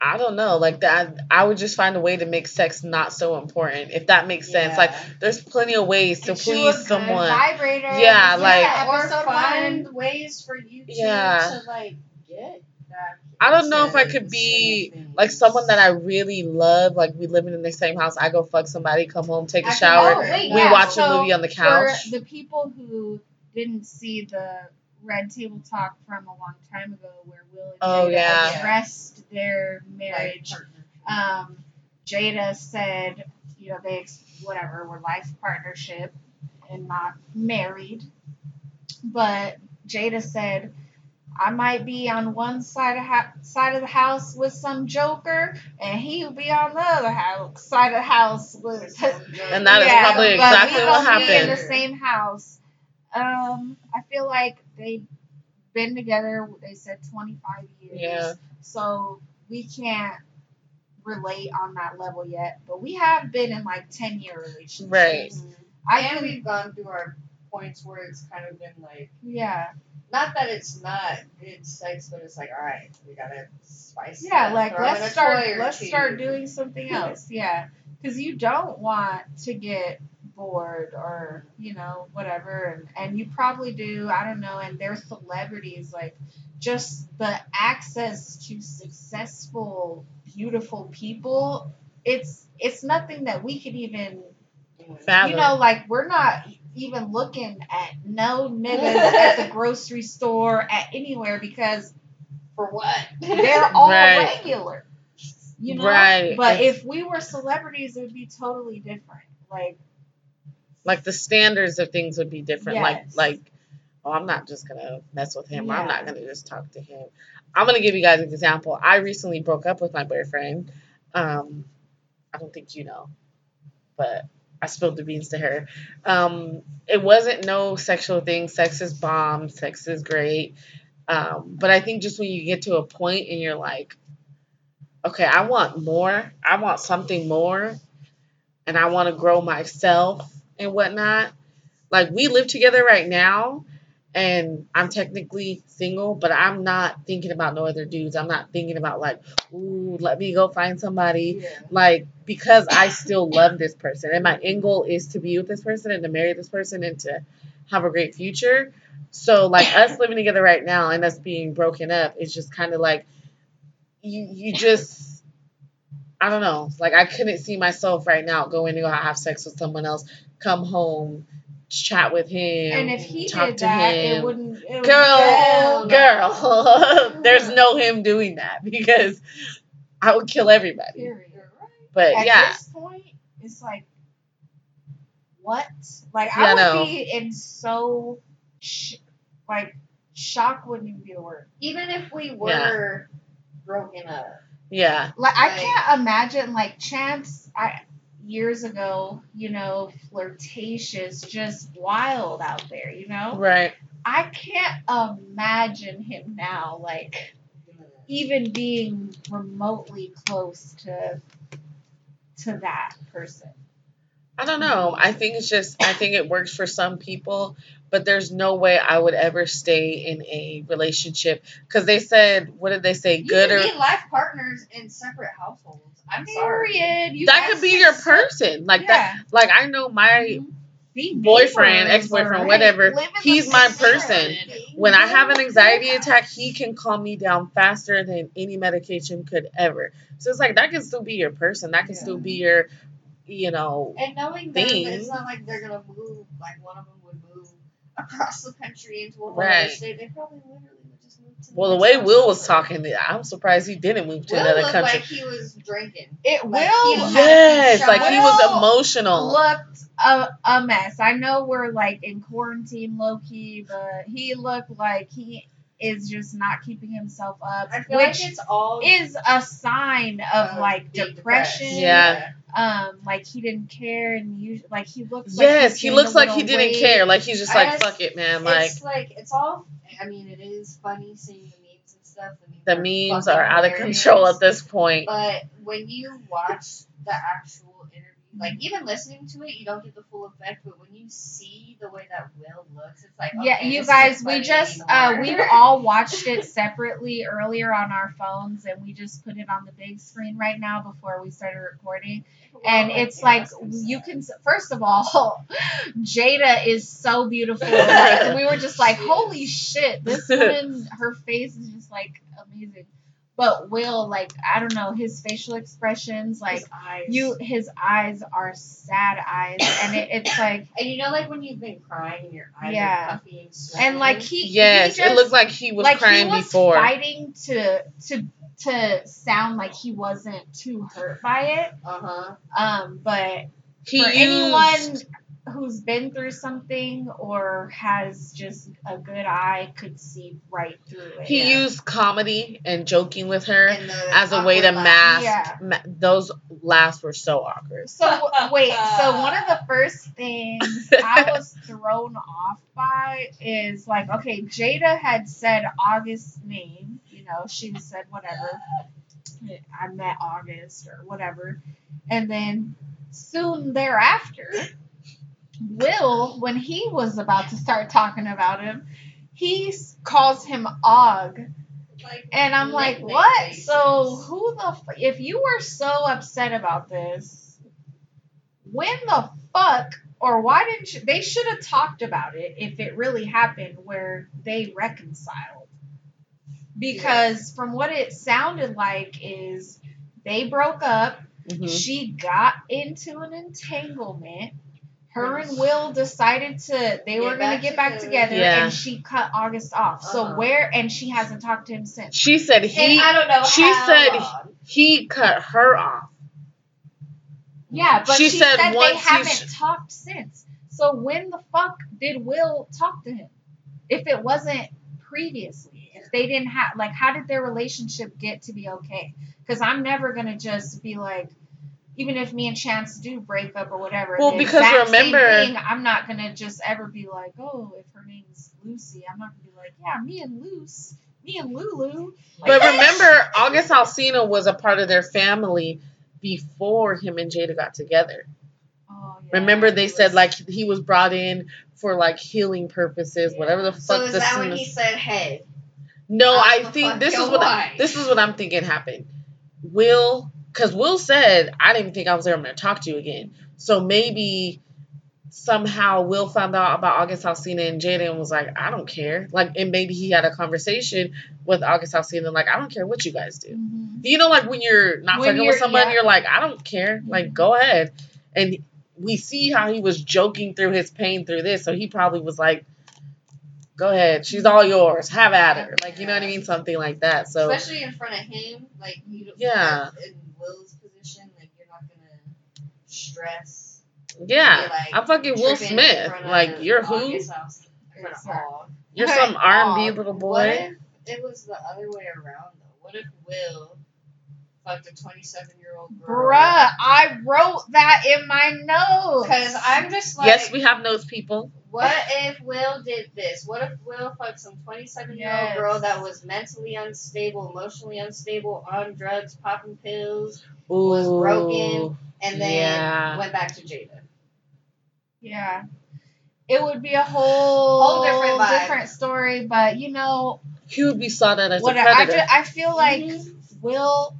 I don't know. Like that, I would just find a way to make sex not so important, if that makes sense. Like, there's plenty of ways to Get please someone. Vibrator. Yeah, This is like- or episode find ways for you two Yeah. to like get back. I don't know if I could be like someone that I really love. Like we living in the same house. I go fuck somebody, come home, take a I can- shower. oh, wait, we yeah, watch so a movie on the couch. For the people who didn't see the Red Table Talk from a long time ago, where Will and Oh, Jada yeah. addressed their marriage, um, Jada said, you know, they ex- whatever were life partnership and not married, but Jada said. I might be on one side of ha- side of the house with some joker, and he would be on the other house side of the house with [LAUGHS] And that is Yeah, probably but exactly we what gonna Be in the same house. Um, I feel like they've been together. They said twenty five years. Yeah. So we can't relate on that level yet, but we have been in like ten year relationships. Right. I and can. we've gone through our points where it's kind of been like Yeah. not that it's not good sex, but it's like all right, we gotta spice. it Yeah. up, Like let's start. Let's two. start doing something else. Yeah. Because you don't want to get bored or you know whatever and, and you probably do i don't know and they're celebrities like just the access to successful beautiful people it's it's nothing that we could even you know like we're not even looking at no niggas at the [LAUGHS] grocery store at anywhere because For what? they're [LAUGHS] all Right. regular you know Right. but It's- if we were celebrities it would be totally different like like the standards of things would be different. Like Yes. like oh I'm not just gonna mess with him. I'm not gonna just talk to him. I'm gonna give you guys an example. I recently broke up with my boyfriend. Um I don't think you know, but I spilled the beans to her. Um, it wasn't no sexual thing. Sex is bomb. Sex is great. Um, but I think just when you get to a point and you're like, okay, I want more. I want something more, and I want to grow myself and whatnot. Like we live together right now, and I'm technically single, but I'm not thinking about no other dudes. I'm not thinking about like, ooh, let me go find somebody yeah. like because I still love this person and my end goal is to be with this person and to marry this person and to have a great future. So like us [COUGHS] living together right now and us being broken up is just kind of like you you just I don't know. Like I couldn't see myself right now going to go have sex with someone else, come home, chat with him, And if he talk did to that, him. it wouldn't. It Girl, hell girl, [LAUGHS] there's no him doing that because I would kill everybody. Period. But At yeah, this point, it's like, what? Like Yeah, I I would know. be in so, sh- like, shock wouldn't even be the word. Even if we were broken up, yeah, Like I can't imagine like Chance. I years ago, you know, flirtatious, just wild out there. You know, right. I can't imagine him now, like even being remotely close to to that person. I don't know. I think it's just I think it works for some people, but there's no way I would ever stay in a relationship because they said what did they say? you Good or life partners in separate households. I'm. Period. That could be your sit- person. Like that. Like I know my Mhm. boyfriend, ex-boyfriend, or whatever, live in the he's my person. When I have an anxiety Yeah. attack, he can calm me down faster than any medication could ever. So it's like that can still be your person. That can Yeah. still be your, you know, And knowing thing. it's not like they're gonna move. Like one of them would move across the country into a Right. other state. They probably literally well, the way Will was talking, I'm surprised he didn't move to Will another country. like he was drinking. It Like, will he had- yes, Will like he was emotional. looked a, a mess. I know we're like in quarantine low key, but he looked like he is just not keeping himself up, I feel which like it's all is a sign of um, like being depression. depressed. Yeah. Um, like he didn't care, and you like he looks. like Yes, he's he looks like he didn't weight. care. Like he's just like, just- fuck it, man. Like it's like it's all. I mean, it is funny seeing the memes and stuff. the memes, memes fucking are out of control at this point. But when you watch the actual interview, like even listening to it, you don't get the full effect. But when you see the way that Will looks, it's like Yeah, okay, you guys, we just uh anymore. we all watched it [LAUGHS] separately earlier on our phones and we just put it on the big screen right now before we started recording. And Well, it's yeah, like you can first of all, [LAUGHS] Jada is so beautiful. Like we were just like, [LAUGHS] holy shit, this woman, her face is just like amazing. But Will, like I don't know, his facial expressions, like His eyes. you, his eyes are sad eyes, and it, it's [COUGHS] like, and you know, like when you've been crying and your eyes Yeah. are puffy and swollen. and like he, yes, he it just, looked like he was like crying he was before. fighting to to to sound like he wasn't too hurt by it. uh huh. Um, but He for used, anyone who's been through something or has just a good eye could see right through it. he Yeah. used comedy and joking with her as a way to mask. Yeah. Ma- those laughs were so awkward. So wait, so one of the first things [LAUGHS] I was thrown off by is like, okay, Jada had said August's name, you know, she said whatever. I met August or whatever. And then soon thereafter, Will, when he was about to start talking about him, he calls him Og. Like, And I'm like, what? basis. So who the f- if you were so upset about this, when the fuck or why didn't you? They should have talked about it if it really happened where they reconciled. Because from what it sounded like is they broke up. Mhm. She got into an entanglement. Her and Will decided to they Get were gonna back get back together. together, Yeah. and she cut August off. So Uh-huh. where and she hasn't talked to him since. She said he and I don't know. she how said long. he cut her off. Yeah, but She she, said said, they once he haven't sh- talked since. So when the fuck did Will talk to him? If it wasn't previously, if they didn't have like, how did their relationship get to be okay? Because I'm never gonna just be like, even if me and Chance do break up or whatever. Well, because remember- thing, I'm not gonna just ever be like, oh, if her name's Lucy, I'm not gonna be like, yeah, me and Luce, me and Lulu. Like, But [LAUGHS] remember, August Alsina was a part of their family before him and Jada got together. oh, yeah, Remember, they said was- like he was brought in for like healing purposes, whatever the fuck. So is that scene when he said, "Hey"? No, I think this is what I, this is what I'm thinking happened. Will, because Will said I didn't think I was ever going to talk to you again. So maybe somehow Will found out about August Alsina and Jada and was like, I don't care. Like, and maybe he had a conversation with August Alsina, and like, I don't care what you guys do. Mhm. You know, like when you're not When fucking with someone, yeah. you're like, I don't care. Like, Mhm. go ahead. And we see how he was joking through his pain through this, so he probably was like, Go ahead, she's all yours. Have at her. Like, you know what I mean? Something like that. So Especially in front of him, like you. don't- Yeah. like, in Will's position, like you're not gonna stress. yeah. like, I'm fucking Will Smith. Like, you're who? August House- in front of Exactly. all. You're some R and B Aw, little What boy. if it was the other way around though? What if Will fucked a 27 year old girl? Bruh, I wrote that in my notes. Because I'm just like, Yes, we have those people. what if Will did this? What if Will fucked some 27 year old girl that was mentally unstable, emotionally unstable, on drugs, popping pills, Ooh. Was broken. And then Yeah. went back to Jada? Yeah. It would be a whole, Whole different vibe. different story, but you know, He would be sought out as what a I, predator. just, I feel like Mhm. Will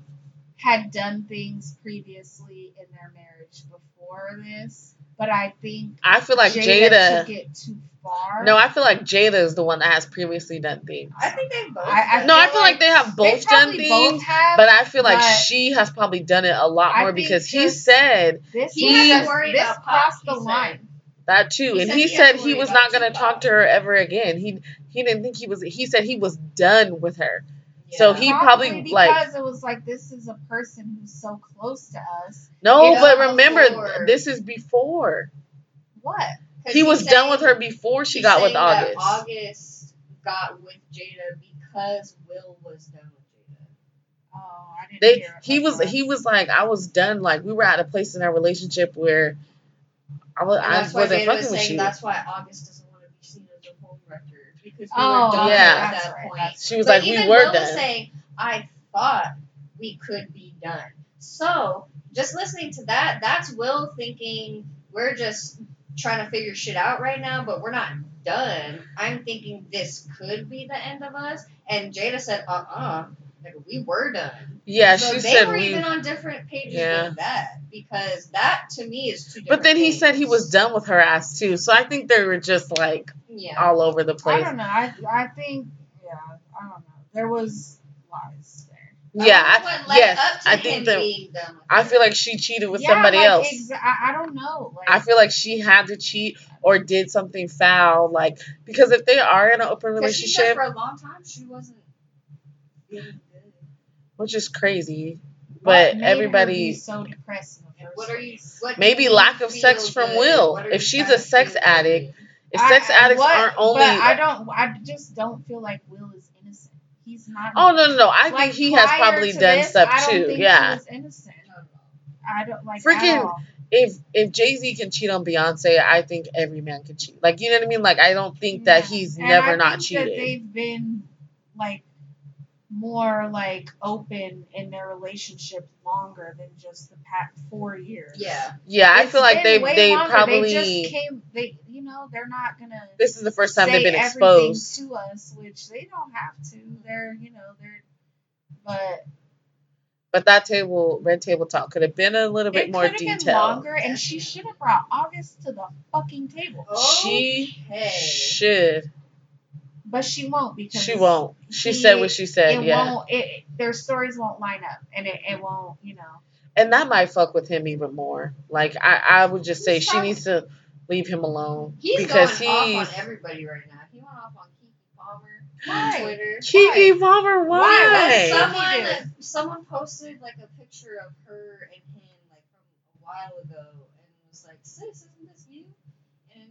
had done things previously in their marriage before this, but I think I feel like Jada, Jada. took it too far. no, I feel like Jada is the one that has previously done things. I think they both. I- I did. No, I feel feel like like they have they both done probably both things, have. but I feel like she has probably done it a lot more because he said this He was had to a- worry this crossed the line. that too, He and he he said he was not going to Tupac. talk to her ever again. He he didn't think he was. He said he was done with her. So he probably, because like- it was like this is a person who's so close to us. No, but remember, before. this is before. What? 'Cause He was he's done with her before she got with saying that August. August got with Jada because Will was done with Jada. Oh, I didn't They hear he like was that. he was like I was done. Like we were at a place in our relationship where I was I that's why wasn't Jada was fucking with saying you. that's why August doesn't want to be seen as a home wrecker because we Oh, were done yeah. at that right, point. that's She was But like we were Will was done. saying, I thought we could be done. So just listening to that, that's Will thinking we're just trying to figure shit out right now, but we're not done. I'm thinking this could be the end of us. And Jada said, uh uh like we were done. Yeah, so she they said were we. even on different pages Yeah. with that because that to me is too. But then he said he was done with her ass too. So I think they were just like Yeah. all over the place. I don't know. I I think yeah. I don't know. There was lies there. Yeah, I I, led yes, up to I think that being done with I feel like she cheated with Yeah, somebody like, else. exa- I, I don't know. Like I feel like she had to cheat or did something foul, like because if they are in an open 'Cause she said relationship, for a long time she wasn't which is crazy, but made everybody so depressed. In the And first what are you? What Maybe lack of feel sex from good? Will. If she's a sex addict, good? if sex addicts what- aren't only But I don't. I just don't feel like Will is innocent. He's not. Oh no no no! I Like, think he has probably done this, stuff too. think Yeah. He was innocent. I don't like. Freaking-. If if Jay Z can cheat on Beyonce, I think every man can cheat. Like you know what I mean? Like I don't think that he's And never not cheated. they've been like more like open in their relationship longer than just the past four years. Yeah. Yeah, I It's feel like they they longer. probably they just came. They you know they're not gonna. this is the first time they've say been everything exposed. to us, which they don't have to. They're you know they're, but But that table, red table talk, could have been a little bit it more could have been detailed. longer, and she should have brought August to the fucking table, She Okay. should. But she won't because She won't. She he- said what she said. It Yeah, won't. It their stories won't line up, and it, it won't. You know. and that might fuck with him even more. Like I, I would just say He's she needs to leave him alone He's because going he's off on everybody right now. He went off on Keke Palmer Why? on Twitter. Keke Palmer. Why? Why? Why? Someone someone posted like a picture of her and him like from a while ago and was like, "Sis, isn't this you?"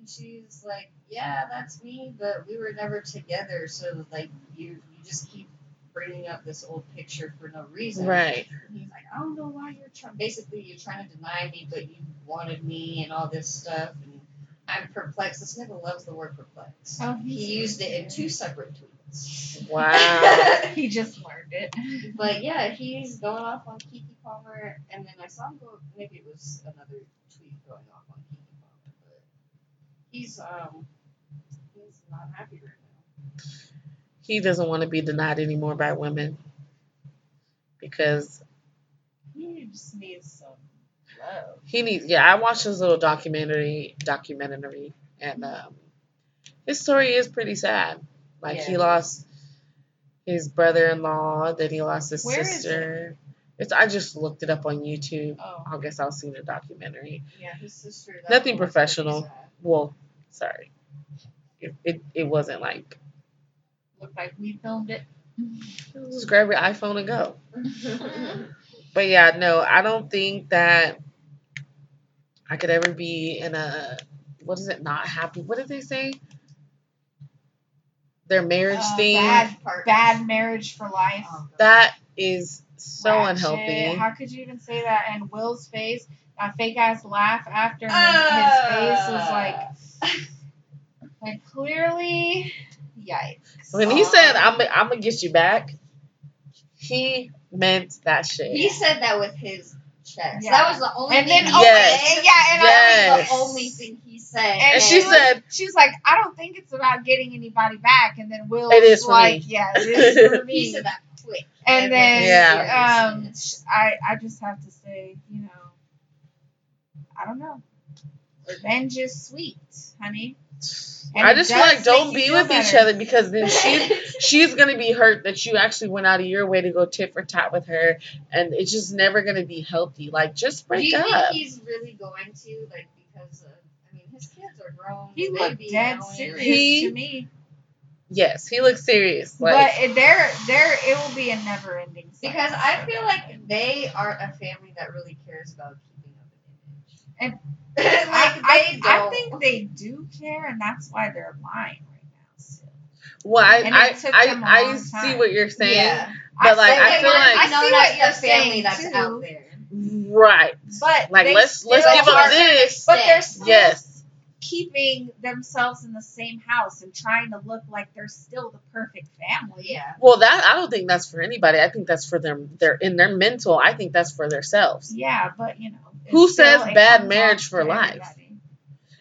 And she's like, "Yeah, that's me, but we were never together, so like you you just keep bringing up this old picture for no reason." Right. And he's like, "I don't know why you're trying. Basically, you're trying to deny me, but you wanted me and all this stuff." And I'm perplexed. This nigga loves the word perplexed. Oh, He used it in two separate tweets. Wow. [LAUGHS] he just learned it. But yeah, he's going off on Keke Palmer, and then I saw him go. Maybe it was another tweet going off on Keke Palmer, but he's um he's not happy right now. he doesn't want to be denied anymore by women because He just needs some love. he needs. Yeah, I watched his little documentary documentary, and um, his story is pretty sad. Like he lost his brother-in-law, then he lost his Where is sister. It's I just looked it up on YouTube. Oh, I guess I'll see the documentary. Yeah, his sister. Nothing professional. Well, sorry, it it, it wasn't like looked like we filmed it. just grab your iPhone and go. [LAUGHS] But yeah, no, I don't think that I could ever be in a what is it? Not happy. What did they say? Their marriage Uh, thing. bad- Bad marriage for life. Oh, That is so Ratchet. unhealthy. How could you even say that? And Will's face, that fake ass laugh after, and Ah. his face was like, [LAUGHS] like clearly, yikes. When he said, "I'm I'm gonna get you back," he meant that shit. He said that with his chest. Yeah. That was the only And thing then, he oh, Yes. said. yeah, and Yes. That was the only thing he said. And And she was- said, she's like, I don't think it's about getting anybody back. And then Will It was is for like, me. yeah, it is for [LAUGHS] me. he said that. quick. And then Yeah. um, I I just have to say, you know, I don't know. Revenge is sweet, honey. And I just feel like don't be feel with each other because then she [LAUGHS] she's gonna be hurt that you actually went out of your way to go tit for tat with her, and it's just never gonna be healthy. Like just Do break you up. think he's really going to like because of? I mean, his kids are grown. He they looked be dead serious He- to me. yes, he looks serious. Like but there, there, it will be a never-ending. cycle. Because I feel like they aren't a family that really cares about keeping up an image. And- [LAUGHS] like I, they I, don't. I think they do care, and that's why they're lying right now. Still. well, I And it I I, them a I long see what you're saying. yeah. But, like, see- I feel like- I be known see what as you're the family saying that's too. out there. Right. But Like let's let's give them this. But they're still Yes. keeping themselves in the same house and trying to look like they're still the perfect family. Yeah. Well, that I don't think that's for anybody. I think that's for them. They're in their mental. I think that's for themselves. Yeah, but you know. Who says bad marriage for life?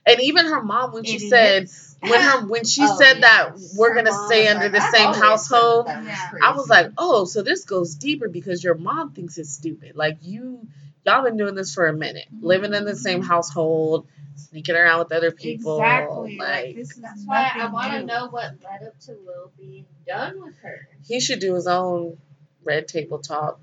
And even her mom, when she Idiots. said when her when she [LAUGHS] Oh, said that we're gonna mom stay under like, the "I've same household, Yeah. I was like, oh, so this goes deeper because your mom thinks it's stupid. Like you, y'all been doing this for a minute, living in the same mm-hmm. household, sneaking around with other people. Exactly. Like, Like this is That's why I want to know what led up to Will being done with her. he should do his own red table talk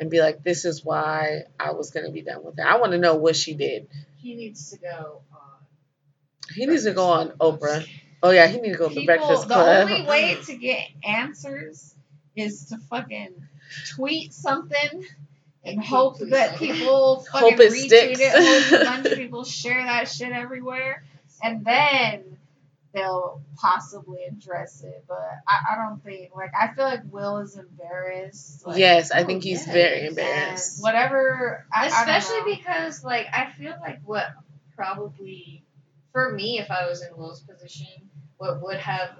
and be like, this is why I was gonna be done with her. I want to know what she did. He needs to go on. He needs to go on Oprah. Oh yeah, he needs to go to the People, Breakfast the Club. only way [LAUGHS] to get answers is to fucking tweet something and hope that people fucking Hope it retweet sticks. it, hope a bunch of [LAUGHS] people share that shit everywhere, and then they'll possibly address it. But I, I don't think like I feel like Will is embarrassed. Like, yes, I Oh, think he's yes. very and embarrassed. whatever. I, I don't Especially know. because, like, I feel like what probably, for me, if I was in Will's position, what would have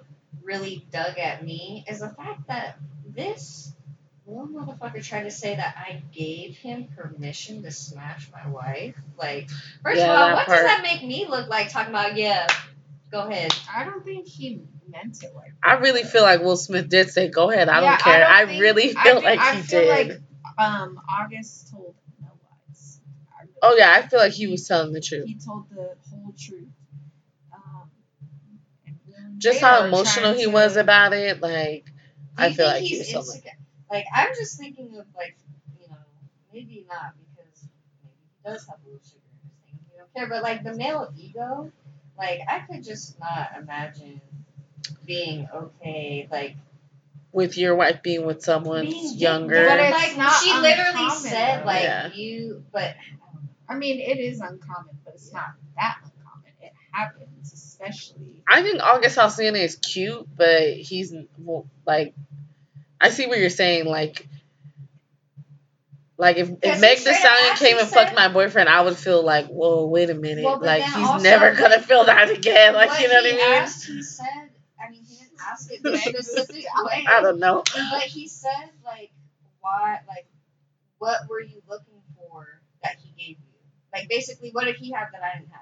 really dug at me is the fact that this little motherfucker tried to say that I gave him permission to smash my wife. Like, first Yeah, of all, what part. does that make me look like talking about, yeah, go ahead. I don't think he meant it like. I really feel like Will Smith did say, "Go ahead, I Yeah, don't care." I, think- really I feel do- like I he feel did. like, um, August told no lies. I really oh yeah, I feel like he was telling the truth. He told the whole truth. Um, and Will and Just how emotional he to- was about it, like I feel like he's he's so insecure? Like, I'm just thinking of, like, you know, maybe not because maybe he does have a little sugar in his thing. You don't care, but like the male ego, like I could just not imagine being okay. Like, with your wife being with someone being younger. But it's like not she literally said, though. like Yeah. you, but I mean, it is uncommon, but it's not that uncommon. It happens, especially. I think August Alsina is cute, but he's well, like, I see what you're saying. Like, like if, if Meg the straight Stallion came and said- fucked my boyfriend, I would feel like, whoa, wait a minute, Well, like he's also, never gonna like, feel that [LAUGHS] again. Like, you know what I mean? asked, he said. I mean, he didn't ask it the specific way. I [LAUGHS] don't know. But he said, like, why, like, what were you looking for that he gave you? Like, basically, what did he have that I didn't have?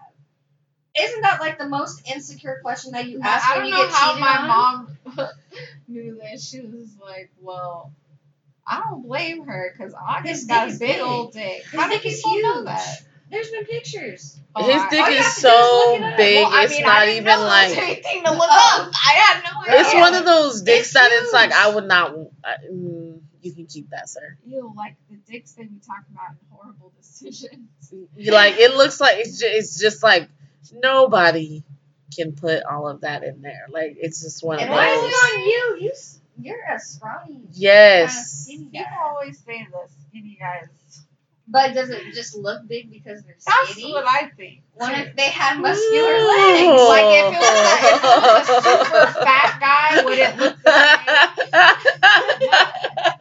Isn't that like the most insecure question that you ask I when don't you know get how cheated my on? mom [LAUGHS] knew that. She was like, "Well, I don't blame her because August His got a big big. old dick. His How do dick is people know huge. that? There's been pictures. Oh, His I- dick all is have to do is so big, Well, it's mean, not I didn't even know there was like. anything to look Oh. up. [LAUGHS] I had no idea. It's one of those dicks It's that it's like. I would not. Uh, mm, you can keep that, sir. Ew, like the dicks that be talking about in horrible decisions. [LAUGHS] You- Like it looks like it's just, it's just like nobody can put all of that in there. Like it's just one of And why is those. it on you? You, s- you're a scrawny, kind of Yes. People always say this skinny guys. But does it just look big because they're skinny? That's what I think. What if they had muscular Ooh. legs? Like if it was a, if it was a super fat guy, would it look the same?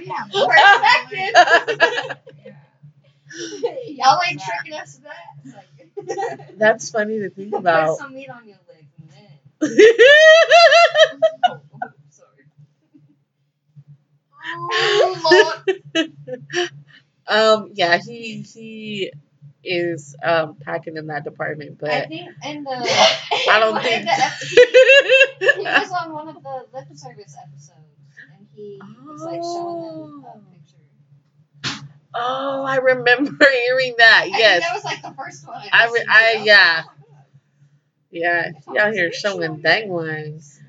[LAUGHS] Yeah, Perspective. [LAUGHS] Yeah. Y'all ain't tricking us to that. Like, That's funny to think about. [LAUGHS] Put about. some meat on your legs and then. Oh. [LAUGHS] Um, yeah, he he is um packing in that department, but I think in the. [LAUGHS] I don't think. The, [LAUGHS] he was on one of the lip service episodes, and he was like showing them a Oh. picture. Oh, I remember hearing that. I Yes. that was like the first one. I re- I- was like, yeah. Yeah, he out here showing dang lines.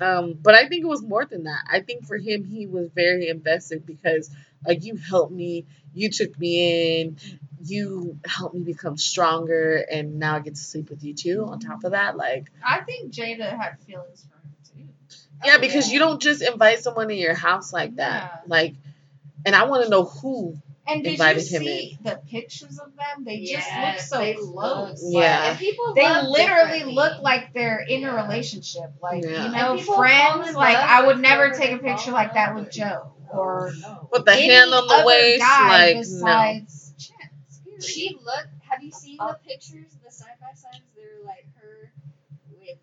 Um, but I think it was more than that. I think for him, he was very invested because, like, you helped me, you took me in, you helped me become stronger, and now I get to sleep with you too. On top of that, like, I think Jada had feelings for him too. yeah, Oh, because yeah. you don't just invite someone in your house like that, Yeah. like, and I want to know who. And did Invited you him see the pictures of them? They just look so they close. look- Yeah. and people they love literally look like they're in a relationship. Like Yeah. you know, friends. Like I would never take a picture like that with with. Joe or. With the any hand on the other waist, guy like no. besides Chance. She looked. Have you seen the oh. pictures, the side by sides? They're like her with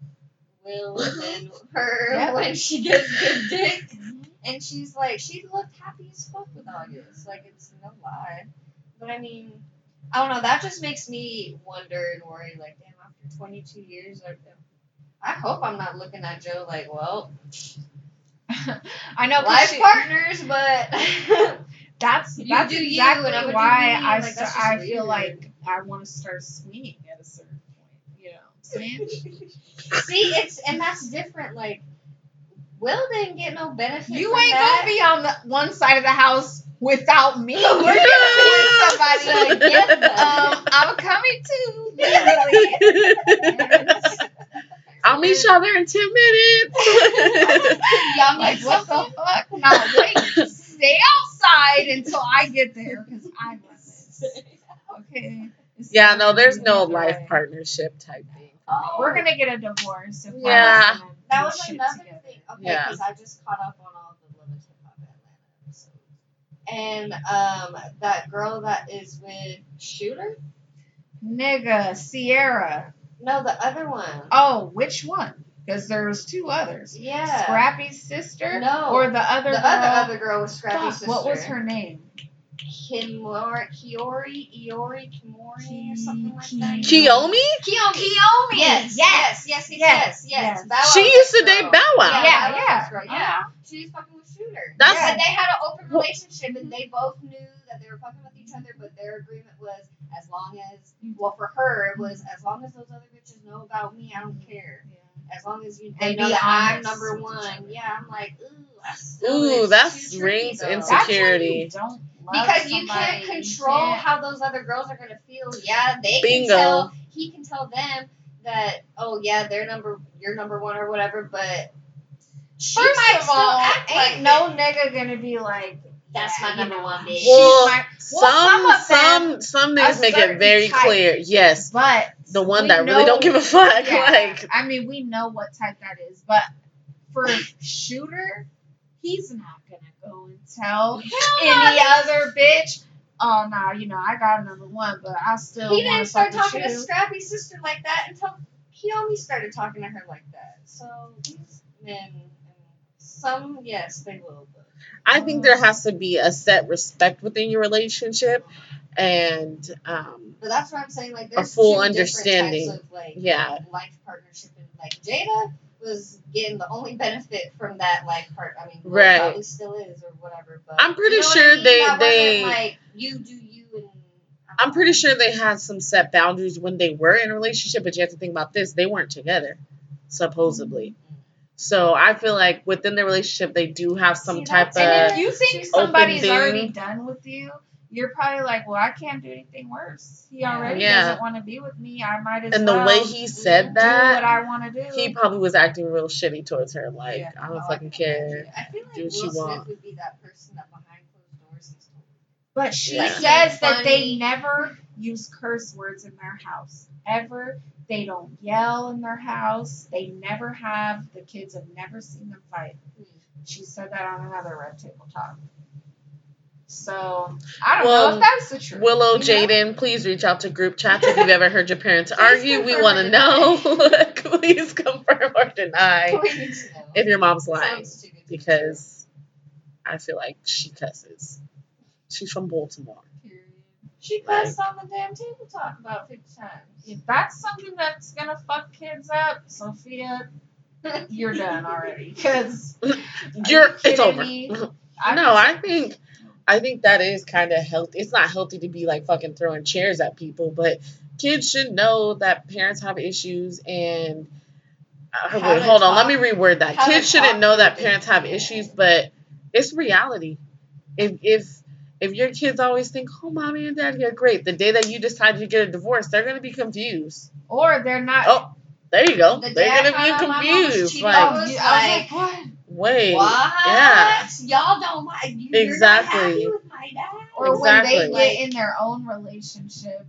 Will and her [LAUGHS] Yeah. when she gets good dick, mm-hmm. And she's like, she looked happy as fuck with August. Like it's no lie. But I mean, I don't know. That just makes me wonder and worry. Like, damn, after 22 years, I, I hope I'm not looking at Joe like, well, [LAUGHS] I know life she- partners, but [LAUGHS] That's You that's you, exactly and I'm gonna do why I like, st- that's just I feel like I want to start swinging at a certain point. You know what I'm saying? see, it's and that's different. Like, Will didn't get no benefit. You from ain't that. gonna be on the one side of the house without me. We're We're gonna gonna find find somebody. somebody to get that. um, I'm coming too. I'll meet y'all there in 10 minutes. [LAUGHS] Y'all like need what the fuck? No, wait. Stay outside until I get there because I run this. Okay. It's yeah, no, there's no life way. partnership type thing. Oh, We're gonna get a divorce. If we're Yeah. not gonna That do was shit another together. thing. Okay, Yeah. because I just caught up on all the Love and Hip Hop Atlanta episodes. And um, that girl that is with Shooter? Nigga, Sierra. No, the other one. Oh, which one? Because there's two others. yeah. Scrappy's sister? No. Or the other the girl? other other girl was Scrappy's Fuck, sister. what was her name? Kimori, Kiori, Iori, Kimori, or something like that. Ki- Kiyomi? Kiyomi. Kiyomi. Yes, yes, yes, yes, yes, Yes, yes. yes. She used to date Bow Wow. Yeah, Yeah, Bow Wow's yeah. ex-girl, yeah. She was fucking with Shooter. That's- But they had an open relationship, and they both knew that they were fucking with each other. But their agreement was, as long as, well, for her, it was as long as those other bitches know about me, I don't care. As long as you they And know be I'm number one. Yeah, I'm like, ooh, I still Ooh, it's that's rings though. insecure. That's when Security. you Because you can't control can't- how those other girls are gonna feel. Yeah, they Bingo. can tell. He can tell them that, oh yeah, they're number, you're number one or whatever. But she First might of all, ain't like no nigga gonna be like, That's my number one bitch. she's Well, my- Some well, some of some some niggas make it very type. clear. Yes, but the one we that really don't give a fuck. yeah, Like I mean, we know what type that is, but for shooter, he's not gonna go and tell [LAUGHS] any other bitch. Oh no, you know I got a number one, but I still he didn't start fuck with talking to you. Scrappy's sister like that until he Kiyomi started talking to her like that. So these men, some yes, they will. But I think there has to be a set respect within your relationship, and um, But that's what I'm saying. Like, there's full two different understanding. Types of, like, Yeah. life partnership, and like Jada was getting the only benefit from that life part. I mean, Right. probably still is or whatever. But I'm pretty you know sure I mean? they- that they- like you do you and. I'm pretty sure they had some set boundaries when they were in a relationship. But you have to think about this: they weren't together, supposedly. So I feel like within the relationship, they do have some See, type that's- And of if you think somebody's thing. already done with you, you're probably like, well, I can't do anything worse. He already Yeah. doesn't want to be with me. I might as and the way he do said what that. I want to do. He probably was acting real shitty towards her. Like, Yeah. I don't Oh, I fucking can care. imagine. I feel like Do what Will you Smith want. would be that person that behind closed doors he's told. But she Yeah. says that they never use curse words in their house. Ever. They don't yell in their house. They never have. The kids have never seen them fight. She said that on another Red Table Talk. So, I don't Well, know if that's the truth. Willow. Jaden, please reach out to group chats if you've ever heard your parents argue. We want to know. [LAUGHS] please confirm or deny to know. if your mom's lying. Sounds too good to be Because I feel like she cusses. She's from Baltimore. True. Period. She cussed on the damn table talk about fifty times. If that's something that's gonna fuck kids up, Sophia, you're done already. [LAUGHS] Because You're you it's over. kidding me? no, I think I think that is kind of healthy. It's not healthy to be like fucking throwing chairs at people, but kids should know that parents have issues and. Uh, wait, to hold on. Let me reword that. how Kids shouldn't know that parents have issues, but it's reality. If if if your kids always think, "Oh, mommy and daddy are great," the day that you decide to get a divorce, they're gonna be confused. or they're not. Oh, there you go. The They're be my mom was confused. Like, I like, was like, what? wait, what? yeah. Y'all don't like you. Exactly. You're not happy with my dad. Or when they get in their own relationship,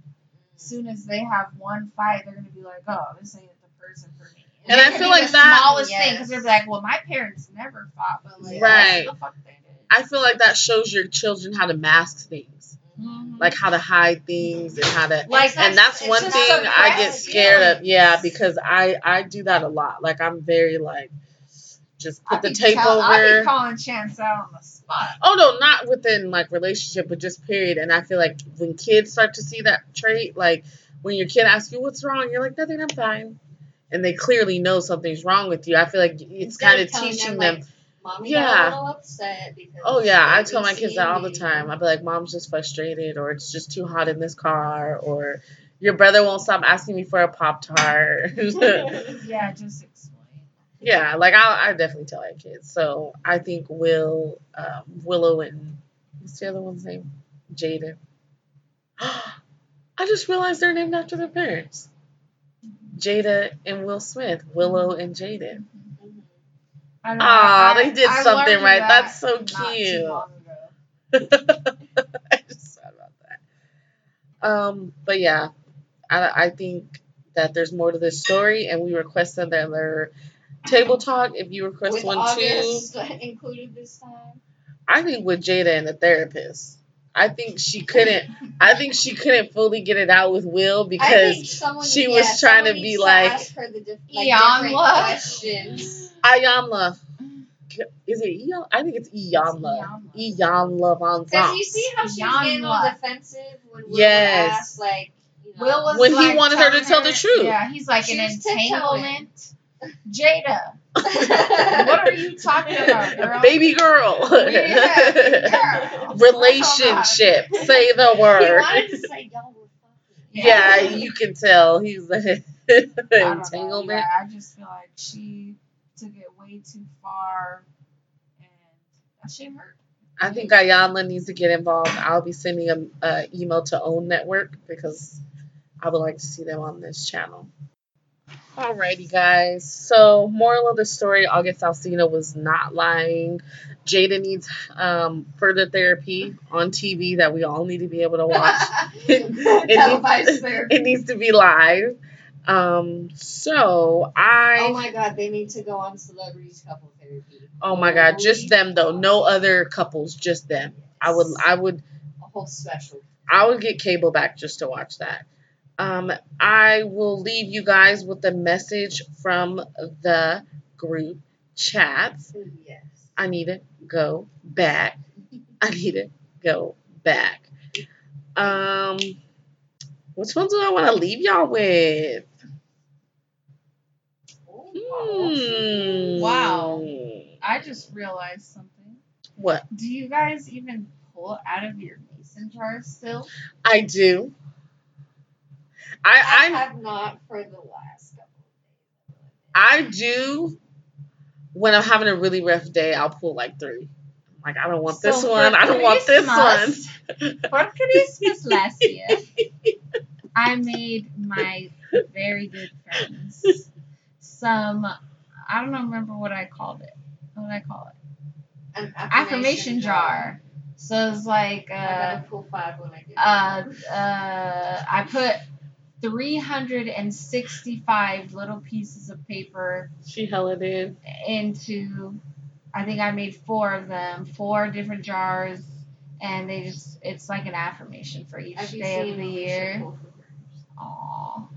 as soon as they have one fight, they're gonna be like, "Oh, this ain't the person for me." And it I feel like the that- smallest thing because they're like, "Well, my parents never fought, but like, Right. What the fuck they did?" I feel like that shows your children how to mask things, Mhm. like how to hide things and how to. Like, It's And not- that's one just thing I get suppressed scared of. Yeah, because I I do that a lot. Like I'm very like, just I put the be tape tell- I over. be calling Chance out on the spot. Oh no, not within like relationship, but just period. And I feel like when kids start to see that trait, like when your kid asks you what's wrong, you're like nothing, I'm fine, and they clearly know something's wrong with you. I feel like it's kind of of teaching them, them. Mommy Yeah. got a little upset because. Oh yeah, I tell my kids that all the time. I'll be like, "Mom's just frustrated," or "It's just too hot in this car," or "Your brother won't stop asking me for a pop tart." [LAUGHS] [LAUGHS] Yeah, just explain. yeah, like I, I definitely tell my kids. So I think Will, um, Willow, and what's the other one's name? Jaden. [GASPS] I just realized they're named after their parents. Jada and Will Smith. Willow and Jaden. I know, Aw, I- they did I something right. that That's so too cute. [LAUGHS] I just thought about that. Um, but yeah, I, I think that there's more to this story, and we request another table talk. If you request With one too, August [LAUGHS] included this time. I think with Jada and the therapist. I think she couldn't. I think she couldn't fully get it out with Will because someone, she yeah, was trying to be needs like- ask her the diff- like Iyanla. different questions. Ayanla. Is it Iyanla? I think it's Iyanla. Iyanla Von Because Zant. you see how she was getting all Iyanla. defensive when Will Yes. would ask, like, you know, Will was When he wanted her to telling tell the truth. Yeah, he's like She an entanglement. Jada, what are you talking about, [LAUGHS] girl? Baby girl. Yeah, girl. [LAUGHS] Relationship. Say the He word. say fucking. Yeah, you can tell he's [LAUGHS] I entanglement. Yeah, I just feel like she took it way too far, and that shit hurt. I think Ayanla needs to get involved. I'll be sending a, a email to OWN Network because I would like to see them on this channel. Alrighty, guys. So, moral of the story: August Alsina was not lying. Jada needs um, further therapy on TV that we all need to be able to watch. [LAUGHS] it, Televised needs, [LAUGHS] it needs to be live. Um, so I. Oh my god, they need to go on celebrities couple therapy. Oh my god, just them though. No other couples, just them. I would I would A whole special. I would get cable back just to watch that. Um I will leave you guys with a message from the group chats. Yes. I need to go back. I need to go back. Um which one do I want to leave y'all with? Hmm. Wow. I just realized something. What? Do you guys even pull out of your mason jars still? I do. I I I have not for the last couple of days. I do when I'm having a really rough day, I'll pull like three. I'm like, I don't want this one. I don't want this one. Christmas- For Christmas last year, I made my very good friends some. I don't remember what I called it. What did I call it? An Affirmation jar. So it's like I uh, gotta pull five when I get uh, uh, I put 365 little pieces of paper She hella did. into I think I made four of them, four different jars, and they just it's like an affirmation for each Have day of the year. pull for grams? Aw.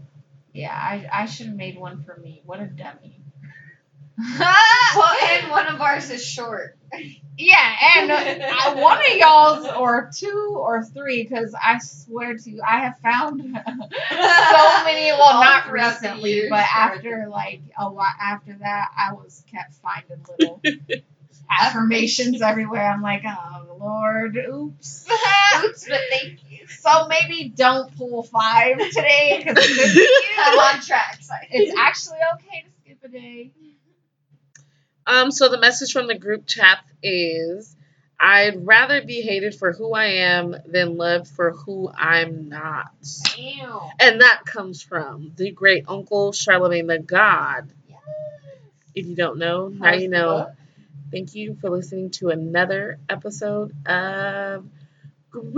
Yeah, I, I should have made one for me. What a dummy. [LAUGHS] Well, and [LAUGHS] one of ours is short. Yeah, and uh, one of y'all's or two or three, because I swear to you, I have found [LAUGHS] so many. well, not recently, but after like a while after that, I was kept finding little [LAUGHS] affirmations everywhere. I'm like, oh Lord, oops. [LAUGHS] Oops, but thank you. so maybe don't pull five today because I'm on track. It's actually okay to skip a day. Um, so the message from the group chat is I'd rather be hated for who I am than loved for who I'm not. Ew. And that comes from the great uncle Charlemagne the God. Yes. If you don't know, now you know. book? Thank you for listening to another episode of Group [LAUGHS]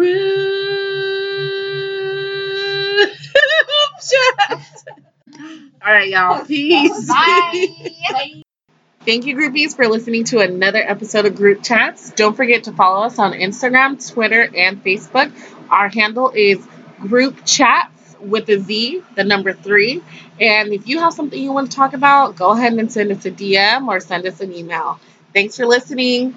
Chat. [LAUGHS] All right, y'all. Peace. Bye. [LAUGHS] Bye. Thank you, groupies, for listening to another episode of Group Chats. Don't forget to follow us on Instagram, Twitter, and Facebook. Our handle is Group Chats with a Z, the number three. And if you have something you want to talk about, go ahead and send us a DM or send us an email. Thanks for listening.